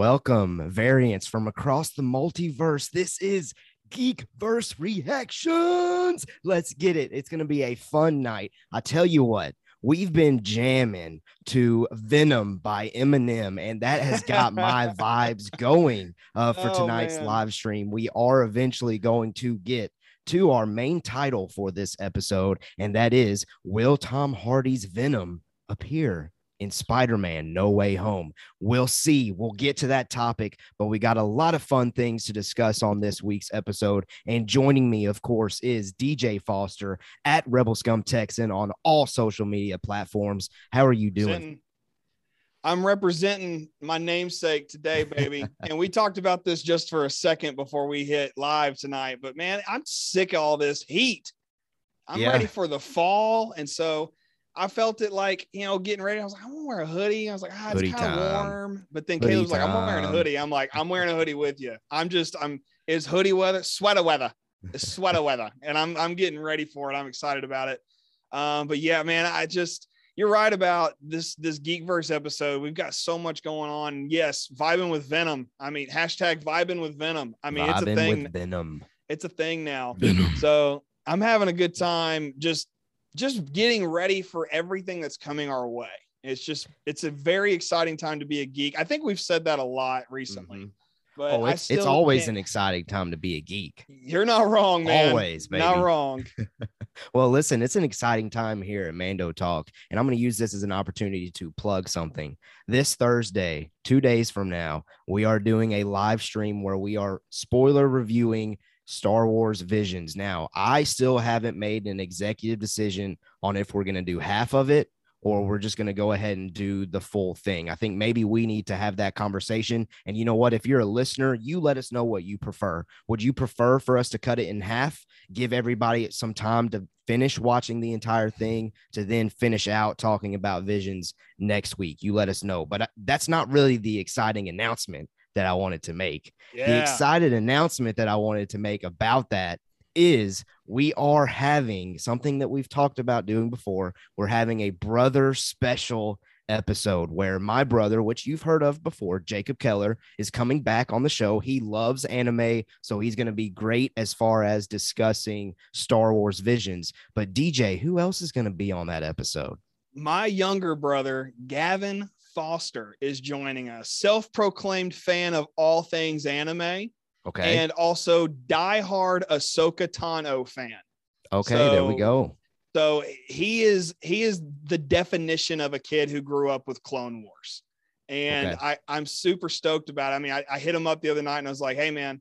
Welcome, variants from across the multiverse. This is Geek Verse Reactions. Let's get it. It's going to be a fun night. I tell you what, we've been jamming to Venom by Eminem, and that has got my vibes going uh, for Oh, tonight's man. live stream. We are eventually going to get to our main title for this episode, and that is Will Tom Hardy's Venom appear? In Spider Man No Way Home. We'll see. We'll get to that topic, but we got a lot of fun things to discuss on this week's episode. And joining me, of course, is DJ Foster at Rebel Scum Texan on all social media platforms. How are you doing? I'm representing my namesake today, baby. and we talked about this just for a second before we hit live tonight. But man, I'm sick of all this heat. I'm Yeah. ready for the fall. And so I felt it like, you know, getting ready. I was like, I'm gonna wear a hoodie. I was like, ah, it's kind of warm. But then Hoodie Caleb was like, I'm wearing a hoodie. I'm like, I'm wearing a hoodie with you. I'm just, I'm it's hoodie weather, sweater weather. It's sweater weather. And I'm I'm getting ready for it. I'm excited about it. Um, but yeah, man, I just you're right about this this Geekverse episode. We've got so much going on. Yes, vibing with Venom. I mean, hashtag vibing with Venom. I mean, it's a thing. with Venom. It's a thing now. Venom. So I'm having a good time just just getting ready for everything that's coming our way. It's just it's a very exciting time to be a geek. I think we've said that a lot recently. Mhm. But Oh, it's, it's always can't- an exciting time to be a geek. You're not wrong, man. Always, baby. Not wrong. Well, listen, it's an exciting time here at Mando Talk, and I'm going to use this as an opportunity to plug something. This Thursday, two days from now, we are doing a live stream where we are spoiler reviewing Star Wars Visions. Now, I still haven't made an executive decision on if we're going to do half of it or we're just going to go ahead and do the full thing. I think maybe we need to have that conversation. And you know what? If you're a listener, you let us know what you prefer. Would you prefer for us to cut it in half, give everybody some time to finish watching the entire thing, to then finish out talking about visions next week? You let us know. But uh, that's not really the exciting announcement that I wanted to make. The excited announcement that I wanted to make about that is we are having something that we've talked about doing before. We're having a brother special episode where my brother, which you've heard of before, Jacob Keller, is coming back on the show. He loves anime, so he's going to be great as far as discussing Star Wars visions. But DJ, who else is going to be on that episode? my younger brother, Gavin Foster, is joining us, self proclaimed fan of all things anime Okay. and also diehard Ahsoka Tano fan. okay, there we go. So he is he is the definition of a kid who grew up with Clone Wars. And Okay. I, I'm super stoked about it. I mean, I, I hit him up the other night and I was like, hey man,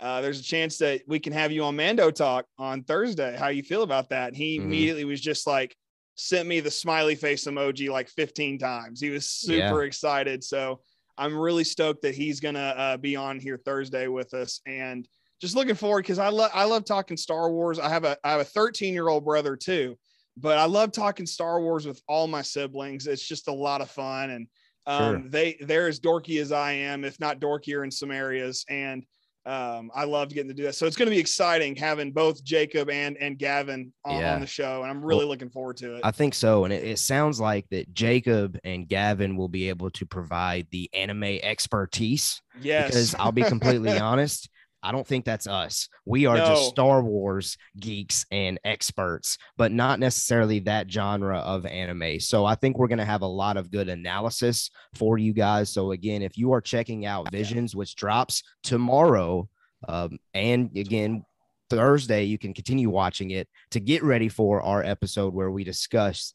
uh, there's a chance that we can have you on Mando Talk on Thursday. How you feel about that? And he Mhm. immediately was just like, sent me the smiley face emoji like 15 times. He was super excited. So I'm really stoked that he's gonna uh, be on here Thursday with us, and just looking forward because I love I love talking Star Wars. I have a I have a 13 year old brother too, but I love talking Star Wars with all my siblings. It's just a lot of fun, and um, Sure. they they're as dorky as I am, if not dorkier in some areas, and um, I loved getting to do that. So it's going to be exciting having both Jacob and and Gavin on, Yeah. on the show, and I'm really Well, looking forward to it. I think so. And it, it sounds like that Jacob and Gavin will be able to provide the anime expertise. yes, Because I'll be completely honest, I don't think that's us. We are No. just Star Wars geeks and experts, but not necessarily that genre of anime. So I think we're going to have a lot of good analysis for you guys. So again, if you are checking out Visions, which drops tomorrow, um, and again, Thursday, you can continue watching it to get ready for our episode where we discuss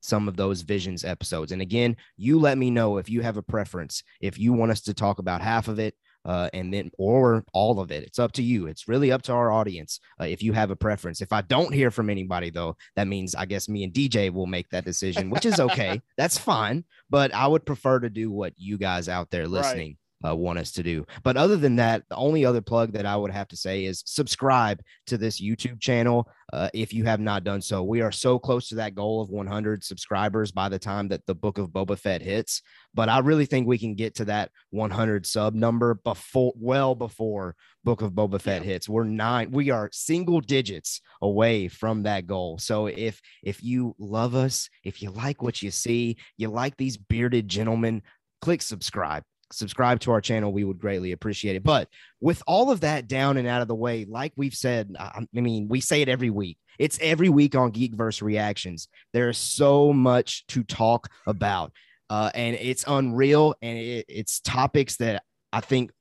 some of those visions episodes. And again, you let me know if you have a preference, if you want us to talk about half of it, uh, and then or all of it. It's up to you. It's really up to our audience uh, if you have a preference. If I don't hear from anybody, though, that means I guess me and DJ will make that decision, which is okay. That's fine. But I would prefer to do what you guys out there listening uh, want us to do. But other than that, the only other plug that I would have to say is subscribe to this YouTube channel uh, if you have not done so. We are so close to that goal of 100 subscribers by the time that the Book of Boba Fett hits. But I really think we can get to that 100 sub number before, well before Book of Boba Fett Yeah. hits. We're nine, we are single digits away from that goal. So if if you love us, if you like what you see, you like these bearded gentlemen, click subscribe subscribe to our channel. We would greatly appreciate it. But with all of that down and out of the way, like we've said, I mean, we say it every week. It's every week on Geekverse Reactions. There is so much to talk about. Uh, and it's unreal and it, it's topics that I think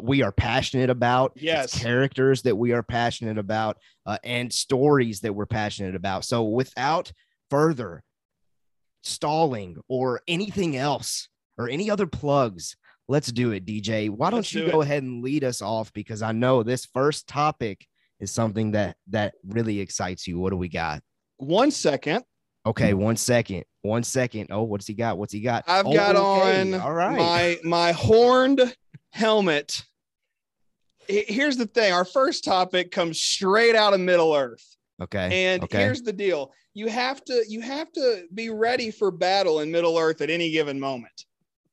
we are passionate about. Yes. It's characters that we are passionate about uh, and stories that we're passionate about. So without further stalling or anything else or any other plugs, let's do it, DJ. Why don't let's you do go it. ahead and lead us off? Because I know this first topic is something that that really excites you. What do we got? One second. Okay, one second. One second. Oh, what's he got? What's he got? I've oh, got okay. on all right my my horned helmet. Here's the thing. Our first topic comes straight out of Middle Earth. Okay. And okay. here's the deal. You have to you have to be ready for battle in Middle Earth at any given moment.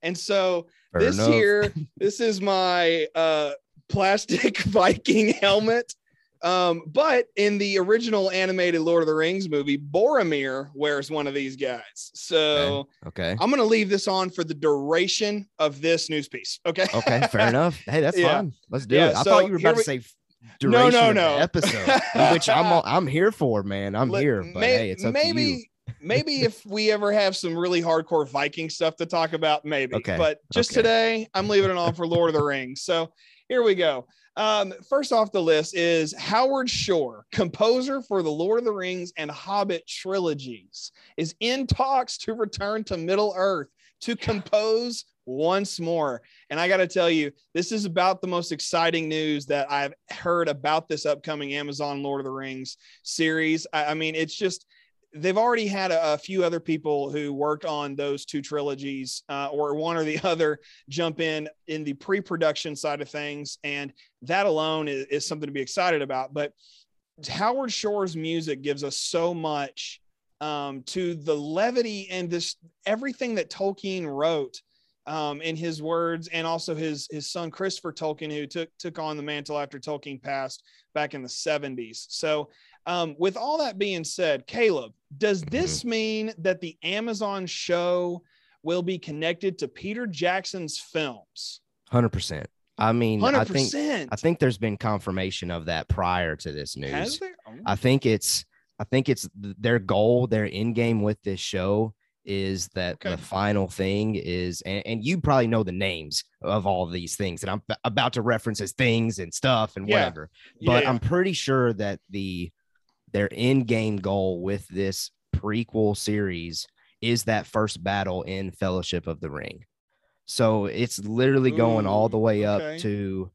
And so Fair this enough. here, this is my uh plastic Viking helmet. Um, but in the original animated Lord of the Rings movie, Boromir wears one of these guys. So okay, okay. I'm gonna leave this on for the duration of this news piece. Okay. Okay, fair enough. Hey, that's yeah. fine. Let's do yeah, it. I so thought you were about we, to say duration no, no, no. episode, which I'm I'm here for, man. I'm Let, here. But may, hey, it's up maybe, to you. Maybe if we ever have some really hardcore Viking stuff to talk about, maybe. Okay. But just okay. today, I'm leaving it on for Lord of the Rings. So here we go. Um, first off the list is Howard Shore, composer for the Lord of the Rings and Hobbit trilogies, is in talks to return to Middle Earth to compose once more. And I got to tell you, this is about the most exciting news that I've heard about this upcoming Amazon Lord of the Rings series. I, I mean, it's just they've already had a, a, few other people who worked on those two trilogies uh, or one or the other jump in in the pre-production side of things. And that alone is, is something to be excited about. But howard shore's music gives us so much um, to the levity and this everything that tolkien wrote um, in his words and also his his son christopher tolkien who took took on the mantle after tolkien passed back in the 70s so um, with all that being said, Caleb, does this mm-hmm. mean that the Amazon show will be connected to Peter Jackson's films? Hundred percent. I mean, 100%. I think I think there's been confirmation of that prior to this news. Oh. I think it's I think it's their goal, their end game with this show is that okay. the final thing is, and, and, you probably know the names of all of these things that I'm about to reference as things and stuff and yeah. whatever. But yeah. I'm pretty sure that the their end game goal with this prequel series is that first battle in Fellowship of the Ring. So it's literally going Ooh, all the way okay. up to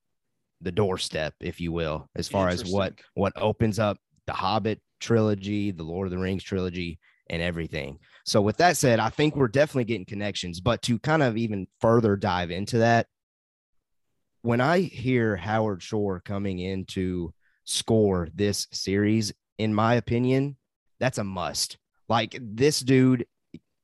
the doorstep, if you will, as far as what what opens up the Hobbit trilogy, the Lord of the Rings trilogy, and everything. So with that said, I think we're definitely getting connections. But to kind of even further dive into that, when I hear Howard Shore coming in to score this series, in my opinion, that's a must. Like this dude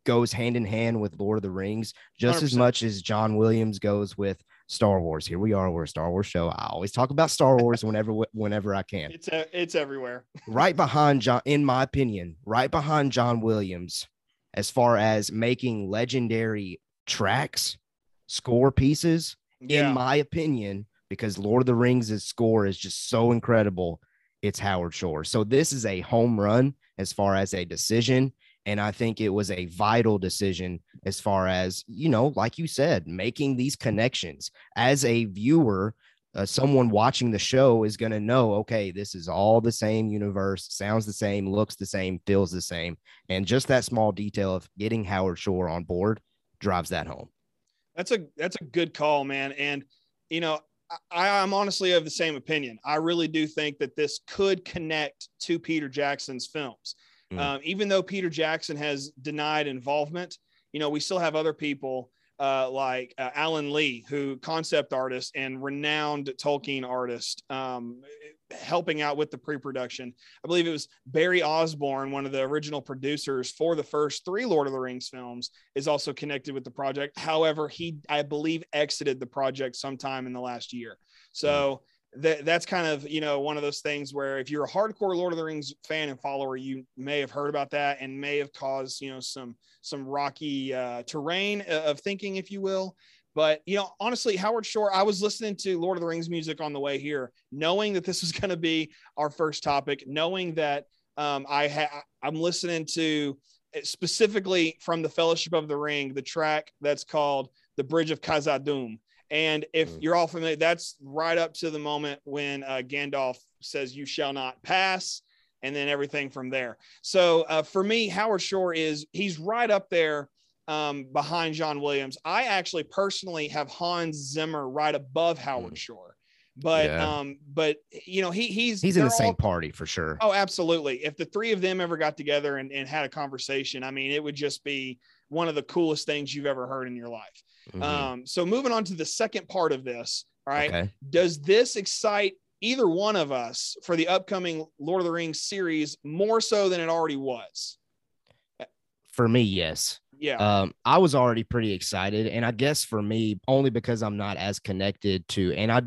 goes hand in hand with Lord of the Rings just 100%. as much as John Williams goes with Star Wars. Here we are, we're a Star Wars show. I always talk about Star Wars whenever whenever I can. It's a, it's everywhere. right behind John, in my opinion, right behind John Williams, as far as making legendary tracks, score pieces. Yeah. In my opinion, because Lord of the Rings' score is just so incredible it's Howard Shore. So this is a home run as far as a decision. And I think it was a vital decision as far as, you know, like you said, making these connections as a viewer. Uh, someone watching the show is going to know, okay, this is all the same universe, sounds the same, looks the same, feels the same. And just that small detail of getting Howard Shore on board drives that home. That's a that's a good call, man. And you know, I, am honestly of the same opinion. I really do think that this could connect to Peter Jackson's films. Mm. Um, even though Peter Jackson has denied involvement, you know, we still have other people uh, like uh, Alan Lee, who concept artist and renowned Tolkien artist, um, helping out with the pre-production. I believe it was Barry Osborne, one of the original producers for the first three Lord of the Rings films, is also connected with the project. However, he I believe exited the project sometime in the last year. So mm. that, that's kind of you know one of those things where if you're a hardcore Lord of the Rings fan and follower, you may have heard about that and may have caused you know some some rocky uh, terrain of thinking, if you will. But you know, honestly, Howard Shore, I was listening to Lord of the Rings music on the way here, knowing that this was going to be our first topic, knowing that um, I ha- I'm listening to eh, specifically from the Fellowship of the Ring, the track that's called "The Bridge of Khazad-dûm." And if mm. you're all familiar, that's right up to the moment when uh, Gandalf says, "You shall not pass." and then everything from there. So uh, for me, Howard Shore is he's right up there um, behind John Williams. I actually personally have Hans Zimmer right above Howard mm. Shore. But yeah. um, but you know, he he's he's in the same party for sure. Oh, absolutely. If the three of them ever got together and, and had a conversation, I mean, it would just be one of the coolest things you've ever heard in your life. Mm-hmm. Um, so moving on to the second part of this, all right. Okay. Does this excite either one of us for the upcoming Lord of the Rings series more so than it already was? For me, yes. Yeah. Um, I was already pretty excited. And I guess for me, only because I'm not as connected to, and I,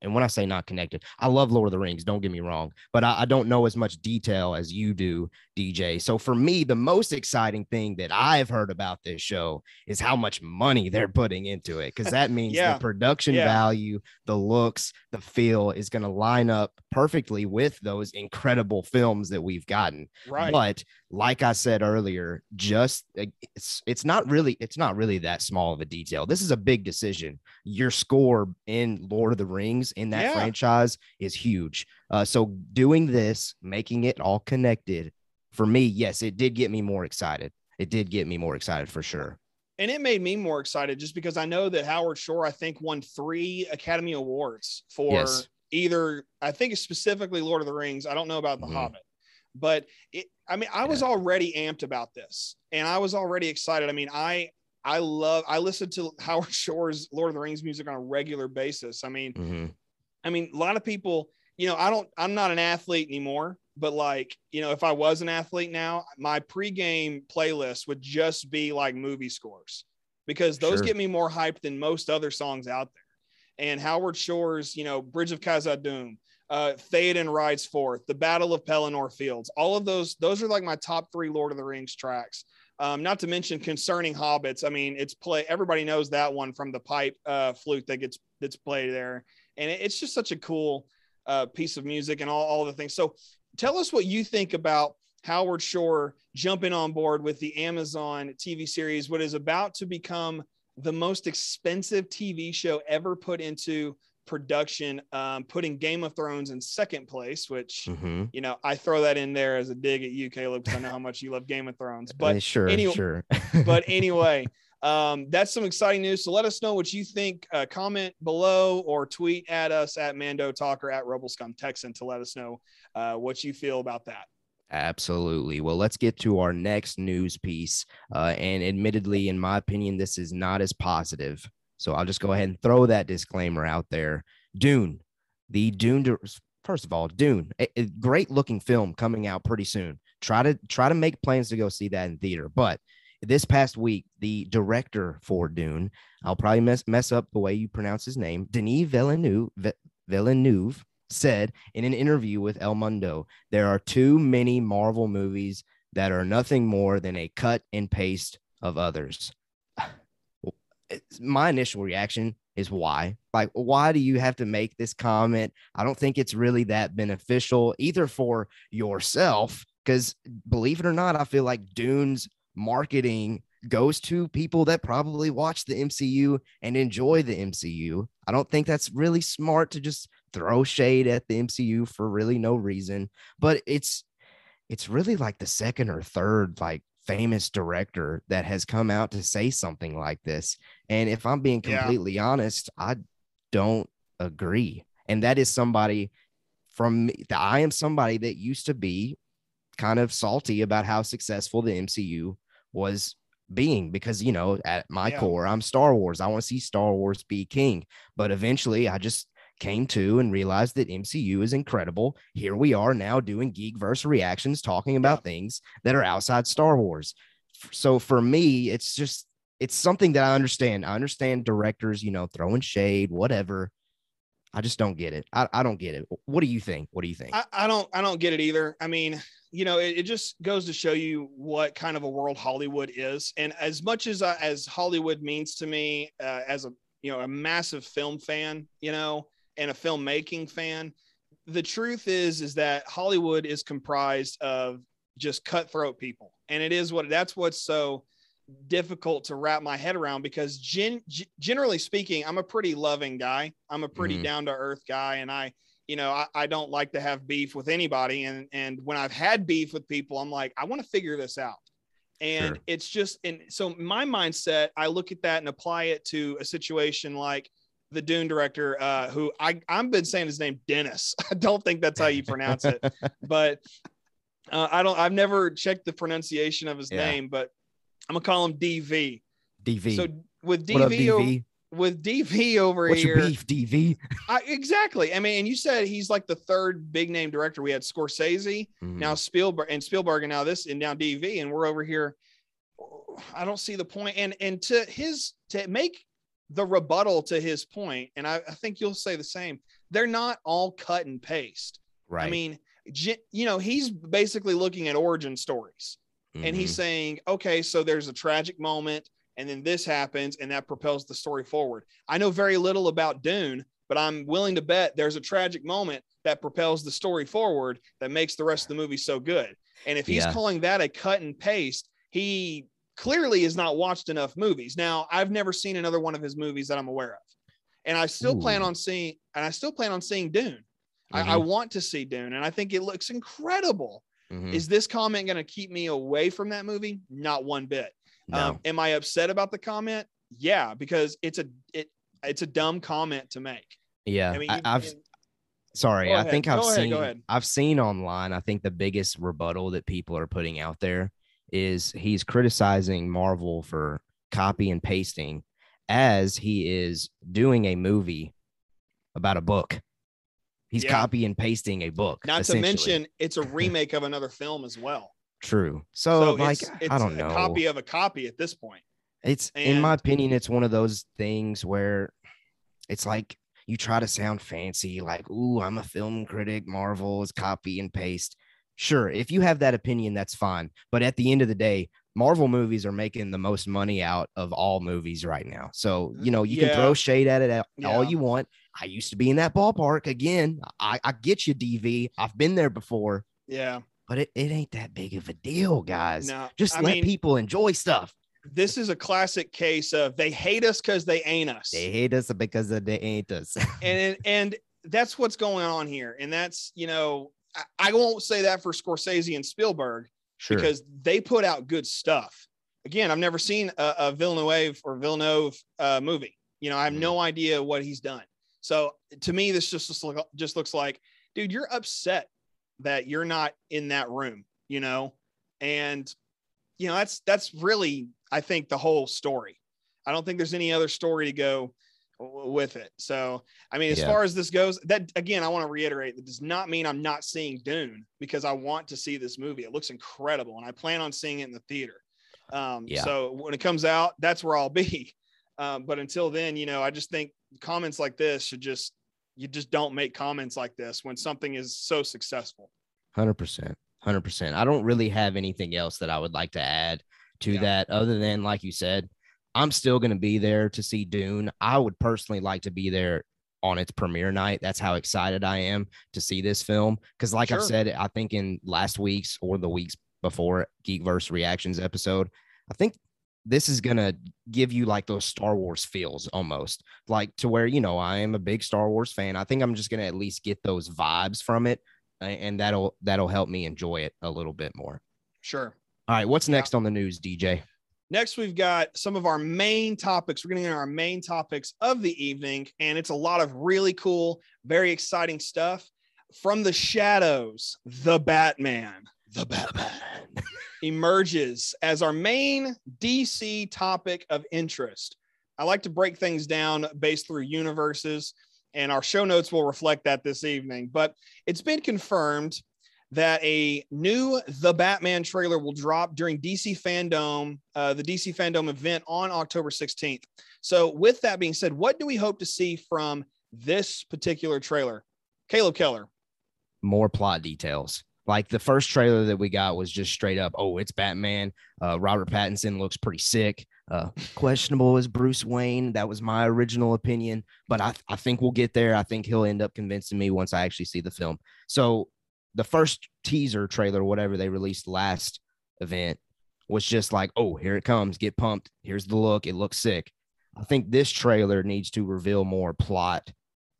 and when I say not connected, I love Lord of the Rings, don't get me wrong, but I, I don't know as much detail as you do, DJ. So for me, the most exciting thing that I've heard about this show is how much money they're putting into it. Cause that means yeah. the production yeah. value, the looks, the feel is going to line up perfectly with those incredible films that we've gotten. Right. But like I said earlier, just it's it's not really it's not really that small of a detail. This is a big decision. Your score in Lord of the Rings in that yeah. franchise is huge. Uh, so doing this, making it all connected, for me, yes, it did get me more excited. It did get me more excited for sure. And it made me more excited just because I know that Howard Shore, I think, won three Academy Awards for yes. either, I think specifically Lord of the Rings. I don't know about The mm-hmm. Hobbit, but it, I mean, I was already amped about this and I was already excited. I mean, I, I love, I listen to Howard Shore's Lord of the Rings music on a regular basis. I mean, mm-hmm. I mean, a lot of people, you know, I don't, I'm not an athlete anymore, but like, you know, if I was an athlete now, my pregame playlist would just be like movie scores because those sure. get me more hyped than most other songs out there. And Howard Shore's, you know, Bridge of Khazad-dûm, uh, Theoden rides forth, the Battle of Pelennor Fields, all of those, those are like my top three Lord of the Rings tracks. Um, not to mention concerning hobbits. I mean, it's play. Everybody knows that one from the pipe uh, flute that gets that's played there, and it, it's just such a cool uh, piece of music and all, all the things. So, tell us what you think about Howard Shore jumping on board with the Amazon TV series, what is about to become the most expensive TV show ever put into production, um, putting Game of Thrones in second place, which mm-hmm. you know I throw that in there as a dig at you, Caleb, because I know how much you love Game of Thrones. But sure, anyway, sure. but anyway, um, that's some exciting news. So let us know what you think. Uh, comment below or tweet at us at Mando Talker at Scum Texan to let us know uh, what you feel about that. Absolutely. Well, let's get to our next news piece. Uh, and admittedly, in my opinion, this is not as positive so I'll just go ahead and throw that disclaimer out there. Dune, the Dune. First of all, Dune, a, a great looking film coming out pretty soon. Try to try to make plans to go see that in theater. But this past week, the director for Dune, I'll probably mess mess up the way you pronounce his name, Denis Villeneuve, Villeneuve said in an interview with El Mundo, there are too many Marvel movies that are nothing more than a cut and paste of others my initial reaction is why. Like why do you have to make this comment? I don't think it's really that beneficial either for yourself because believe it or not i feel like dune's marketing goes to people that probably watch the mcu and enjoy the mcu i don't think that's really smart to just throw shade at the mcu for really no reason but it's it's really like the second or third like famous director that has come out to say something like this. And if I'm being completely yeah. honest, I don't agree. And that is somebody from I am somebody that used to be kind of salty about how successful the MCU was being because you know at my yeah. core I'm Star Wars. I want to see Star Wars be king. But eventually I just came to and realized that MCU is incredible. Here we are now doing Geekverse reactions, talking about things that are outside Star Wars. So for me, it's just it's something that I understand. I understand directors, you know, throwing shade, whatever. I just don't get it. I, I don't get it. What do you think? What do you think? I, I don't I don't get it either. I mean, you know, it, it, just goes to show you what kind of a world Hollywood is. And as much as uh, as Hollywood means to me uh, as a you know, a massive film fan, you know, and a filmmaking fan. The truth is, is that Hollywood is comprised of just cutthroat people, and it is what that's what's so difficult to wrap my head around because gen, generally speaking, I'm a pretty loving guy. I'm a pretty mm-hmm. down to earth guy, and I, you know, I, I don't like to have beef with anybody. And and when I've had beef with people, I'm like, I want to figure this out. And sure. it's just, and so my mindset, I look at that and apply it to a situation like the Dune director, uh, who I I've been saying his name Dennis. I don't think that's how you pronounce it, but uh, I don't. I've never checked the pronunciation of his yeah. name, but I'm gonna call him DV. DV. So with DV, up, DV? with DV over What's here, your beef, DV? I, exactly. I mean, and you said he's like the third big name director. We had Scorsese, mm. now Spielberg, and Spielberg, and now this, and now DV, and we're over here. I don't see the point. And and to his to make the rebuttal to his point, and I, I think you'll say the same. They're not all cut and paste. Right. I mean, you know, he's basically looking at origin stories mm-hmm. and he's mm-hmm. saying, okay, so there's a tragic moment and then this happens and that propels the story forward. I know very little about Dune, but I'm willing to bet there's a tragic moment that propels the story forward that makes the rest of the movie so good. And if he's yeah. calling that a cut and paste, he clearly has not watched enough movies. Now, I've never seen another one of his movies that I'm aware of. And I still Ooh. plan on seeing and I still plan on seeing Dune. Mm-hmm. I, I, mm-hmm. want to see Dune and I think it looks incredible. Mm-hmm. Is this comment going to keep me away from that movie? Not one bit. No. Um, am I upset about the comment? Yeah, because it's a it it's a dumb comment to make. Yeah, I mean, I, have sorry, I think I've go seen ahead, I've seen online. I think the biggest rebuttal that people are putting out there is he's criticizing Marvel for copy and pasting as he is doing a movie about a book. He's yeah. copy and pasting a book. Not to mention, it's a remake of another film as well. True. So, so like, it's, it's I don't know. copy of a copy at this point. It's and, in my opinion, it's one of those things where it's like you try to sound fancy, like, "Ooh, I'm a film critic. Marvel is copy and paste." Sure, if you have that opinion, that's fine. But at the end of the day, Marvel movies are making the most money out of all movies right now. So, uh, you know, you yeah. can throw shade at it yeah. all you want. I used to be in that ballpark again. I, I get you, DV. I've been there before. Yeah. But it, it ain't that big of a deal, guys. No, Just I let mean, people enjoy stuff. This is a classic case of they hate us because they ain't us. They hate us because they ain't us. and and that's what's going on here. And that's, you know, I, won't say that for Scorsese and Spielberg sure. because they put out good stuff. Again, I've never seen a, a Villeneuve or Villeneuve uh, movie. You know, I have mm. no idea what he's done. So to me, this just just looks like, dude, you're upset that you're not in that room, you know, and you know that's that's really I think the whole story. I don't think there's any other story to go with it. So, I mean, as yeah. far as this goes, that again, I want to reiterate that does not mean I'm not seeing Dune because I want to see this movie. It looks incredible, and I plan on seeing it in the theater. Um, yeah. So when it comes out, that's where I'll be. Um, but until then, you know, I just think comments like this should just you just don't make comments like this when something is so successful. Hundred percent, hundred percent. I don't really have anything else that I would like to add to yeah. that, other than like you said, I'm still going to be there to see Dune. I would personally like to be there on its premiere night. That's how excited I am to see this film. Because, like sure. I've said, I think in last week's or the weeks before Geekverse reactions episode, I think this is gonna give you like those Star Wars feels almost like to where you know I am a big Star Wars fan. I think I'm just gonna at least get those vibes from it, and that'll that'll help me enjoy it a little bit more. Sure. All right, what's next yeah. on the news, DJ? Next, we've got some of our main topics. We're getting into our main topics of the evening, and it's a lot of really cool, very exciting stuff. From the shadows, the Batman, the Batman emerges as our main DC topic of interest. I like to break things down based through universes, and our show notes will reflect that this evening. But it's been confirmed that a new The Batman trailer will drop during DC Fandom, uh, the DC Fandom event on October 16th. So, with that being said, what do we hope to see from this particular trailer? Caleb Keller. More plot details. Like the first trailer that we got was just straight up, oh, it's Batman. Uh, Robert Pattinson looks pretty sick. uh, questionable as Bruce Wayne. That was my original opinion, but I, I think we'll get there. I think he'll end up convincing me once I actually see the film. So the first teaser trailer, whatever they released last event, was just like, oh, here it comes, get pumped. Here's the look. It looks sick. I think this trailer needs to reveal more plot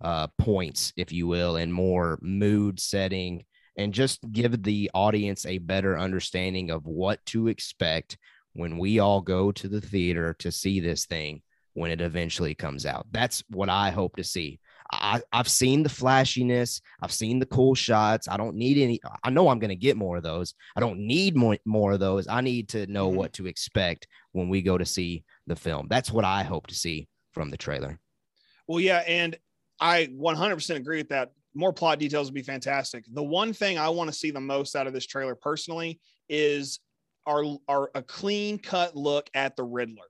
uh, points, if you will, and more mood setting, and just give the audience a better understanding of what to expect when we all go to the theater to see this thing when it eventually comes out. That's what I hope to see. I, I've seen the flashiness. I've seen the cool shots. I don't need any. I know I'm going to get more of those. I don't need more, more of those. I need to know mm-hmm. what to expect when we go to see the film. That's what I hope to see from the trailer. Well, yeah. And I 100% agree with that. More plot details would be fantastic. The one thing I want to see the most out of this trailer personally is our, our a clean cut look at the Riddler.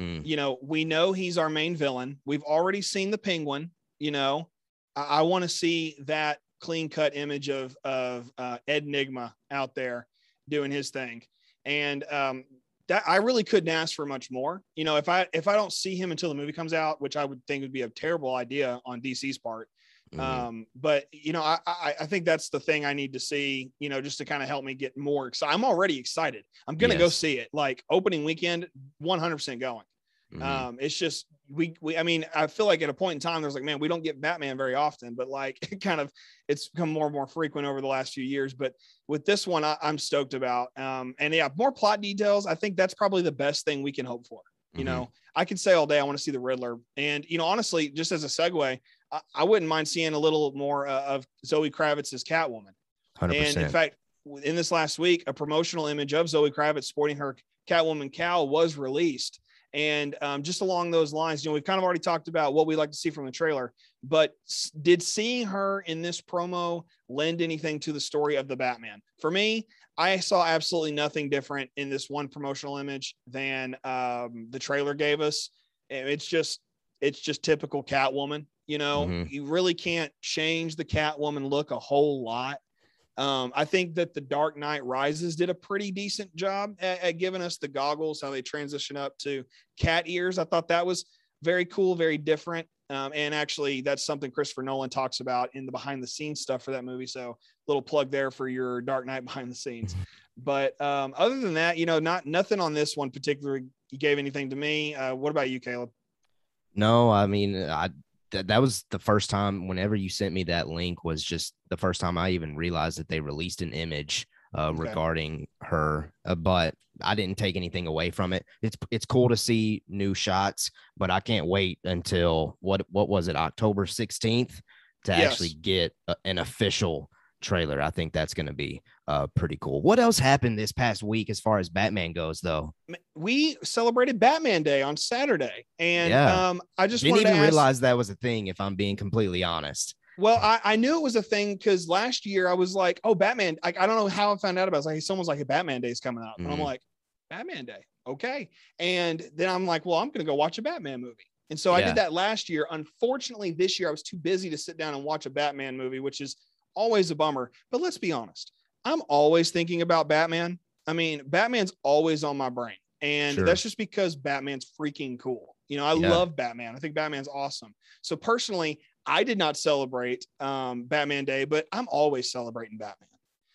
Mm. You know, we know he's our main villain. We've already seen the Penguin. You know, I, I want to see that clean cut image of of uh, Ed Nygma out there doing his thing, and um, that I really couldn't ask for much more. You know, if I if I don't see him until the movie comes out, which I would think would be a terrible idea on DC's part. Mm-hmm. Um, but you know, I, I, I think that's the thing I need to see. You know, just to kind of help me get more excited. I'm already excited. I'm gonna yes. go see it. Like opening weekend, 100 percent going. Mm-hmm. Um, it's just we we I mean, I feel like at a point in time there's like, man, we don't get Batman very often, but like it kind of it's become more and more frequent over the last few years. But with this one, I, am stoked about. Um, and yeah, more plot details. I think that's probably the best thing we can hope for. You mm-hmm. know, I could say all day I want to see the Riddler, and you know, honestly, just as a segue, I, I wouldn't mind seeing a little more uh, of Zoe Kravitz's Catwoman. 100%. And in fact, in this last week, a promotional image of Zoe Kravitz sporting her Catwoman cowl was released. And um, just along those lines, you know, we've kind of already talked about what we like to see from the trailer, but did seeing her in this promo lend anything to the story of the Batman? For me, I saw absolutely nothing different in this one promotional image than um, the trailer gave us. It's just, it's just typical Catwoman. You know, mm-hmm. you really can't change the Catwoman look a whole lot. Um, I think that the Dark Knight Rises did a pretty decent job at, at, giving us the goggles, how they transition up to cat ears. I thought that was very cool, very different. Um, and actually, that's something Christopher Nolan talks about in the behind the scenes stuff for that movie. So, little plug there for your Dark Knight behind the scenes. But um, other than that, you know, not nothing on this one particularly gave anything to me. Uh, what about you, Caleb? No, I mean, I that that was the first time whenever you sent me that link was just the first time I even realized that they released an image uh, okay. regarding her. Uh, but I didn't take anything away from it. It's it's cool to see new shots, but I can't wait until what what was it October sixteenth to yes. actually get a, an official trailer. I think that's going to be uh, pretty cool. What else happened this past week as far as Batman goes, though? We celebrated Batman Day on Saturday, and yeah. um, I just didn't even ask, realize that was a thing. If I'm being completely honest. Well, I, I knew it was a thing because last year I was like, "Oh, Batman!" I, I don't know how I found out about. it. It's like someone's like, "A Batman Day is coming out," and mm-hmm. I'm like, "Batman Day, okay." And then I'm like, "Well, I'm going to go watch a Batman movie." And so yeah. I did that last year. Unfortunately, this year I was too busy to sit down and watch a Batman movie, which is always a bummer. But let's be honest, I'm always thinking about Batman. I mean, Batman's always on my brain. And sure. that's just because Batman's freaking cool. You know, I yeah. love Batman. I think Batman's awesome. So personally, I did not celebrate um, Batman Day, but I'm always celebrating Batman.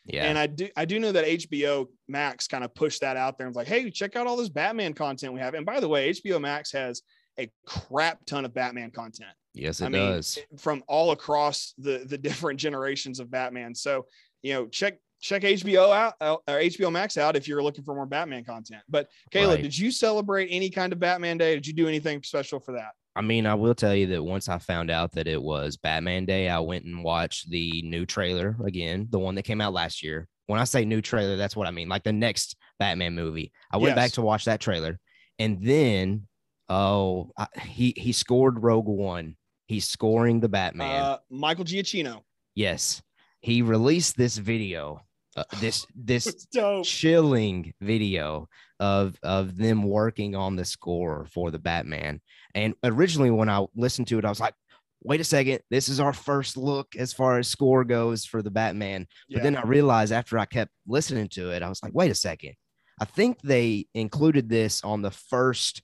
Yeah. And I do I do know that HBO Max kind of pushed that out there and was like, hey, check out all this Batman content we have. And by the way, HBO Max has a crap ton of Batman content. Yes, it I does. Mean, from all across the the different generations of Batman. So, you know, check check HBO out uh, or HBO Max out if you're looking for more Batman content. But Caleb, right. did you celebrate any kind of Batman Day? Did you do anything special for that? I mean, I will tell you that once I found out that it was Batman Day, I went and watched the new trailer again, the one that came out last year. When I say new trailer, that's what I mean, like the next Batman movie. I went yes. back to watch that trailer, and then oh, I, he he scored Rogue One. He's scoring the Batman. Uh, Michael Giacchino. Yes, he released this video uh, this this chilling video of of them working on the score for the Batman. And originally, when I listened to it, I was like, "Wait a second, this is our first look as far as score goes for the Batman." But yeah. then I realized after I kept listening to it, I was like, "Wait a second, I think they included this on the first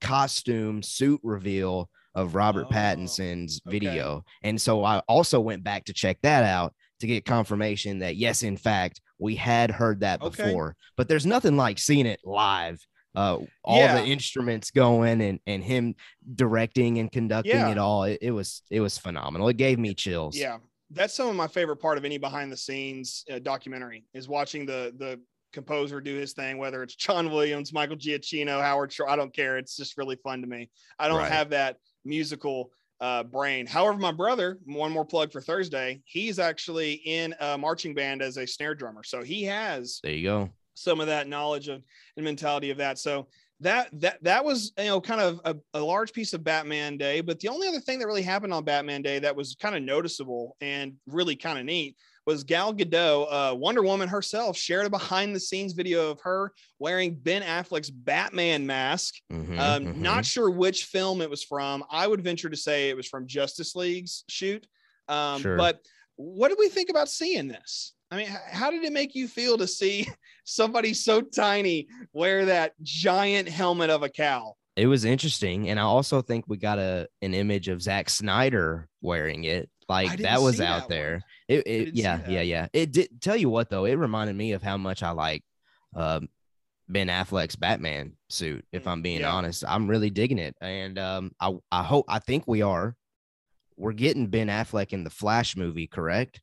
costume suit reveal of Robert oh, Pattinson's video. And so I also went back to check that out to get confirmation that yes, in fact, we had heard that okay. before. But there's nothing like seeing it live. Uh, all yeah. the instruments going and and him directing and conducting yeah. it all. It, it, was it was phenomenal. It gave me chills. Yeah, that's some of my favorite part of any behind the scenes uh, documentary is watching the the composer do his thing, whether it's John Williams, Michael Giacchino, Howard Shore. I don't care. It's just really fun to me. I don't right. have that musical uh, brain. However, my brother, one more plug for Thursday, he's actually in a marching band as a snare drummer. So he has there you go some of that knowledge of and mentality of that. So that that that was you know kind of a, a, large piece of Batman Day. But the only other thing that really happened on Batman Day that was kind of noticeable and really kind of neat was Gal Gadot, uh, Wonder Woman herself, shared a behind the scenes video of her wearing Ben Affleck's Batman mask. Mm-hmm, um, mm-hmm. Not sure which film it was from. I would venture to say it was from Justice League's shoot. Um, sure. But what did we think about seeing this? I mean, how did it make you feel to see somebody so tiny wear that giant helmet of a cow? It was interesting, and I also think we got a an image of Zack Snyder wearing it. Like that was out that there. One. It, it yeah, yeah, yeah. It did tell you what though, it reminded me of how much I like um Ben Affleck's Batman suit, if mm, I'm being yeah. honest. I'm really digging it. And um I I hope I think we are. We're getting Ben Affleck in the Flash movie, correct?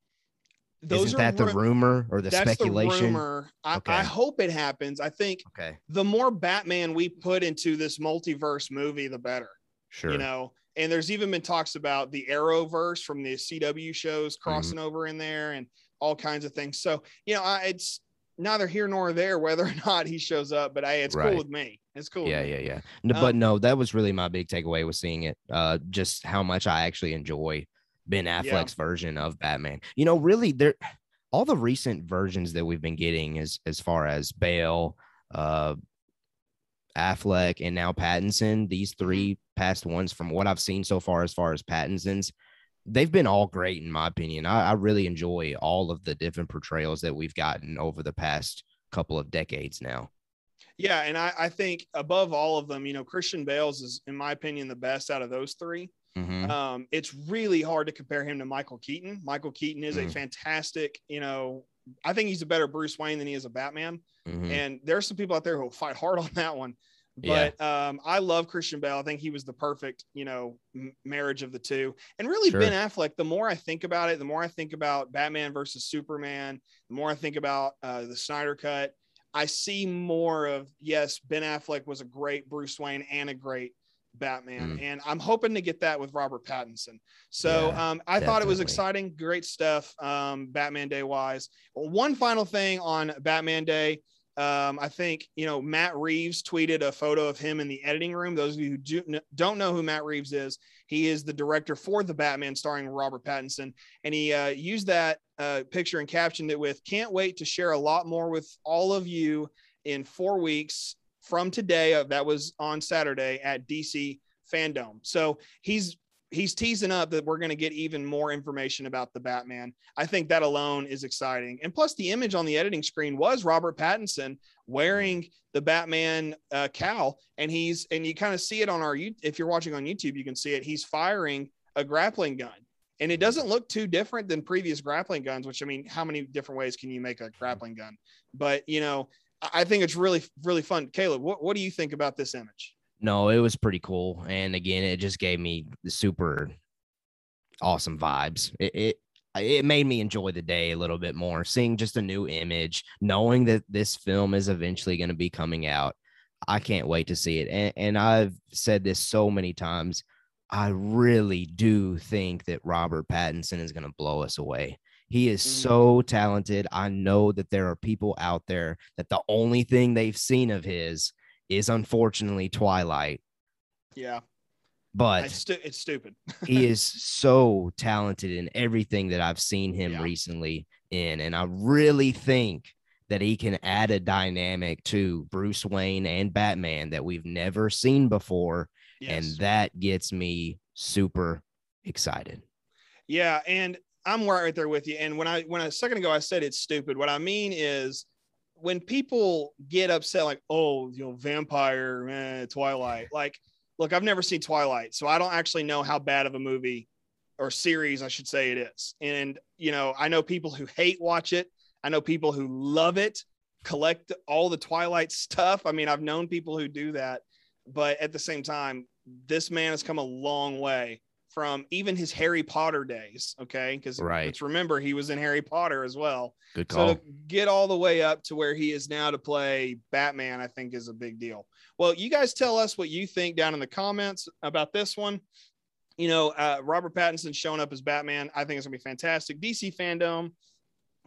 Those Isn't that the rumor or the that's speculation? The rumor. I, okay. I hope it happens. I think okay. the more Batman we put into this multiverse movie, the better. Sure. You know, and there's even been talks about the Arrowverse from the CW shows mm-hmm. crossing mm-hmm. over in there and all kinds of things. So, you know, I, it's neither here nor there whether or not he shows up, but I, it's right. cool with me. It's cool. Yeah, yeah, yeah. No, um, but no, that was really my big takeaway was seeing it. Uh, just how much I actually enjoy Ben Affleck's yeah. version of Batman. You know, really, there all the recent versions that we've been getting as as far as Bale, uh, Affleck, and now Pattinson. These mm-hmm. three past ones from what I've seen so far, as far as Pattinson's, they've been all great in my opinion. I, I really enjoy all of the different portrayals that we've gotten over the past couple of decades now. Yeah, and I, I think above all of them, you know, Christian Bale's is, in my opinion, the best out of those 3 mm-hmm. um, it's really hard to compare him to Michael Keaton. Michael Keaton is mm-hmm. a fantastic, you know, I think he's a better Bruce Wayne than he is a Batman. Mm-hmm. And there's some people out there who will fight hard on that one. But yeah. um, I love Christian Bale. I think he was the perfect, you know, m- marriage of the two. And really, sure. Ben Affleck. The more I think about it, the more I think about Batman versus Superman. The more I think about uh, the Snyder Cut. I see more of yes, Ben Affleck was a great Bruce Wayne and a great Batman, mm. and I'm hoping to get that with Robert Pattinson. So yeah, um, I definitely. thought it was exciting, great stuff, um, Batman Day wise. One final thing on Batman Day. Um, I think you know Matt Reeves tweeted a photo of him in the editing room. Those of you who do, don't know who Matt Reeves is, he is the director for the Batman, starring Robert Pattinson, and he uh, used that uh, picture and captioned it with "Can't wait to share a lot more with all of you in four weeks from today." Uh, that was on Saturday at DC Fandom. So he's he's teasing up that we're going to get even more information about the Batman. I think that alone is exciting. And plus, the image on the editing screen was Robert Pattinson wearing the Batman uh, cowl, and he's and you kind of see it on our if you're watching on YouTube, you can see it. He's firing a grappling gun. And it doesn't look too different than previous grappling guns, which I mean, how many different ways can you make a grappling gun? But you know, I think it's really, really fun. Caleb, what, what do you think about this image? no, it was pretty cool. And again, it just gave me the super awesome vibes. It, it it made me enjoy the day a little bit more, seeing just a new image, knowing that this film is eventually going to be coming out. I can't wait to see it. And, and I've said this so many times. I really do think that Robert Pattinson is going to blow us away. He is mm-hmm. so talented. I know that there are people out there that the only thing they've seen of his is unfortunately Twilight. Yeah. But it's, stu- it's stupid. he is so talented in everything that I've seen him yeah. recently in. And I really think that he can add a dynamic to Bruce Wayne and Batman that we've never seen before. Yes. And that gets me super excited. Yeah. And I'm right there with you. And when I, when a second ago I said it's stupid, what I mean is when people get upset, like, oh, you know, vampire, eh, Twilight, like, look, I've never seen Twilight, so I don't actually know how bad of a movie or series, I should say, it is. And, you know, I know people who hate watch it, I know people who love it, collect all the Twilight stuff. I mean, I've known people who do that, but at the same time, this man has come a long way from even his Harry Potter days. Okay. Because right. let's remember he was in Harry Potter as well. Good call. So to get all the way up to where he is now to play Batman, I think is a big deal. Well, you guys tell us what you think down in the comments about this one. You know, uh, Robert Pattinson showing up as Batman, I think it's gonna be fantastic. DC fandom,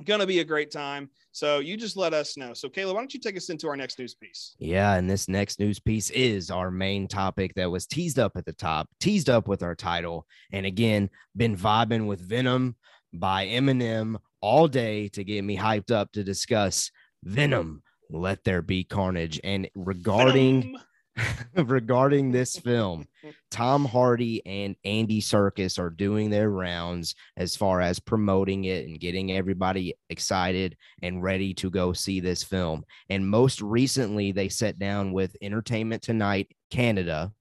gonna be a great time. So you just let us know. So Kayla, why don't you take us into our next news piece? Yeah, and this next news piece is our main topic that was teased up at the top, teased up with our title, and again, been vibing with Venom by Eminem all day to get me hyped up to discuss Venom. Let there be carnage. And regarding Venom. regarding this film. Tom Hardy and Andy Serkis are doing their rounds as far as promoting it and getting everybody excited and ready to go see this film. And most recently, they sat down with Entertainment Tonight Canada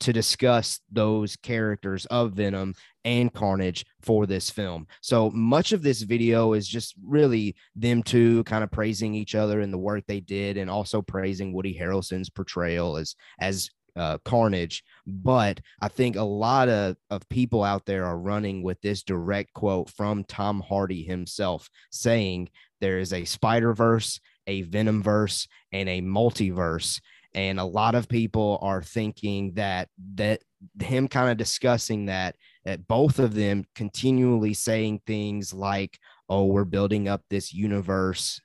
to discuss those characters of Venom and Carnage for this film. So much of this video is just really them two kind of praising each other and the work they did, and also praising Woody Harrelson's portrayal as as uh, Carnage. But I think a lot of, of people out there are running with this direct quote from Tom Hardy himself saying there is a Spider Verse, a Venom verse, and a multiverse and a lot of people are thinking that that him kind of discussing that that both of them continually saying things like oh we're building up this universe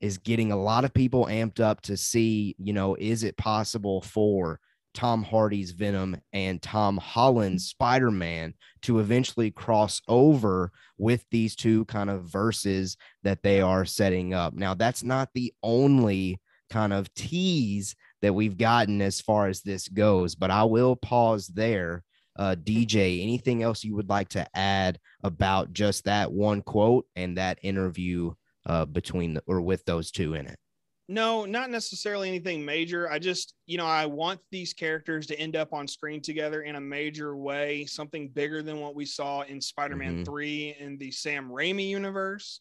is getting a lot of people amped up to see you know is it possible for Tom Hardy's Venom and Tom Holland's Spider-Man to eventually cross over with these two kind of verses that they are setting up. Now that's not the only kind of tease that we've gotten as far as this goes. But I will pause there. Uh, DJ, anything else you would like to add about just that one quote and that interview uh, between the, or with those two in it? No, not necessarily anything major. I just, you know, I want these characters to end up on screen together in a major way, something bigger than what we saw in Spider Man mm-hmm. 3 in the Sam Raimi universe.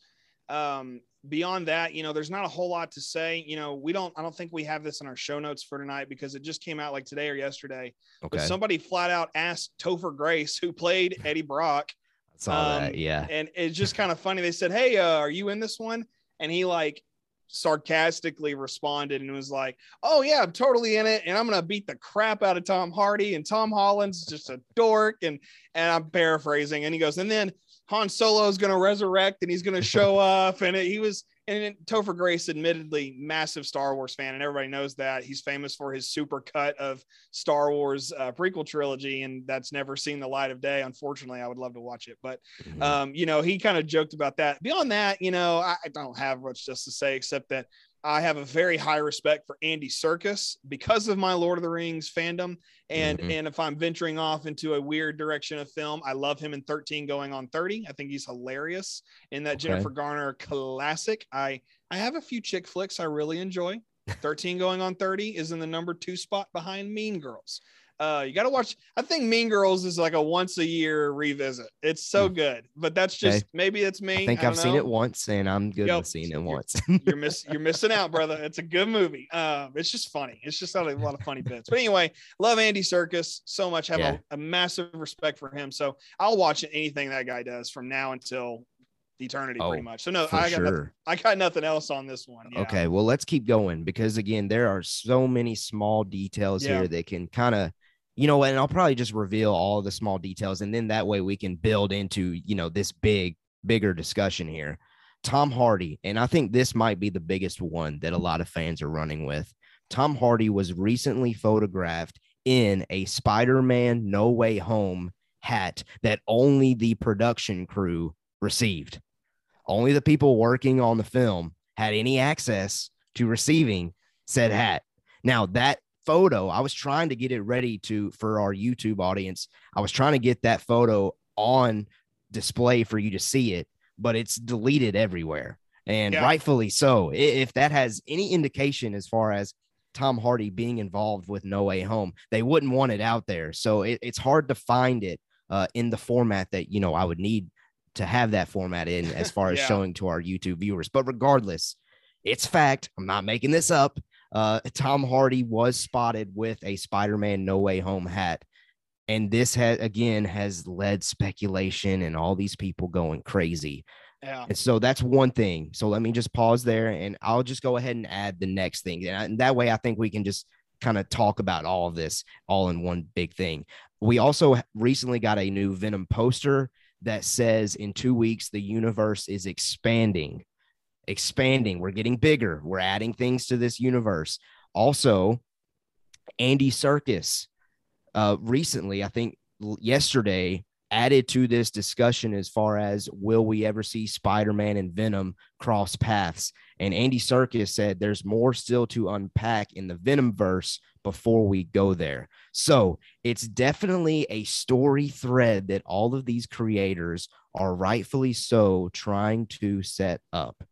Um, beyond that, you know, there's not a whole lot to say. You know, we don't, I don't think we have this in our show notes for tonight because it just came out like today or yesterday. Okay. But somebody flat out asked Topher Grace, who played Eddie Brock. I saw um, that, yeah. And it's just kind of funny. They said, Hey, uh, are you in this one? And he like sarcastically responded and was like, Oh, yeah, I'm totally in it. And I'm going to beat the crap out of Tom Hardy. And Tom Holland's just a dork. And, and I'm paraphrasing. And he goes, And then Han Solo is going to resurrect and he's going to show up. And it, he was, and Topher Grace, admittedly, massive Star Wars fan, and everybody knows that he's famous for his super cut of Star Wars uh, prequel trilogy, and that's never seen the light of day. Unfortunately, I would love to watch it, but mm-hmm. um, you know, he kind of joked about that. Beyond that, you know, I, I don't have much just to say except that I have a very high respect for Andy Serkis because of my Lord of the Rings fandom. And mm-hmm. and if I'm venturing off into a weird direction of film, I love him in 13 going on 30. I think he's hilarious in that okay. Jennifer Garner classic. I I have a few chick flicks I really enjoy. 13 going on 30 is in the number 2 spot behind Mean Girls. Uh, you got to watch. I think Mean Girls is like a once a year revisit. It's so mm. good, but that's just okay. maybe it's me. I think I have seen it once, and I'm good yep. with seeing it once. you're, you're miss you're missing out, brother. It's a good movie. Um, it's just funny. It's just a lot of funny bits. But anyway, love Andy Serkis so much. Have yeah. a, a massive respect for him. So I'll watch anything that guy does from now until eternity oh, pretty much. So no, I got sure. nothing, I got nothing else on this one. Yeah. Okay, well let's keep going because again there are so many small details yeah. here that can kind of you know, and I'll probably just reveal all the small details, and then that way we can build into you know this big, bigger discussion here. Tom Hardy, and I think this might be the biggest one that a lot of fans are running with. Tom Hardy was recently photographed in a Spider-Man No Way Home hat that only the production crew received. Only the people working on the film had any access to receiving said hat. Now that photo. I was trying to get it ready to for our YouTube audience. I was trying to get that photo on display for you to see it, but it's deleted everywhere. and Yeah. rightfully so. If that has any indication as far as Tom Hardy being involved with No Way Home, they wouldn't want it out there. So it, it's hard to find it uh, in the format that you know I would need to have that format in as far as Yeah. showing to our YouTube viewers. But regardless, it's fact. I'm not making this up. Uh, Tom Hardy was spotted with a Spider-Man No Way Home hat. And this has again has led speculation and all these people going crazy. Yeah. And so that's one thing. So let me just pause there and I'll just go ahead and add the next thing. And, I- and that way I think we can just kind of talk about all of this all in one big thing. We also recently got a new Venom poster that says in two weeks the universe is expanding. Expanding. We're getting bigger. We're adding things to this universe. Also, Andy Serkis uh, recently, I think yesterday, added to this discussion as far as will we ever see Spider-Man and Venom cross paths? And Andy Serkis said there's more still to unpack in the Venom verse before we go there. So it's definitely a story thread that all of these creators are rightfully so trying to set up.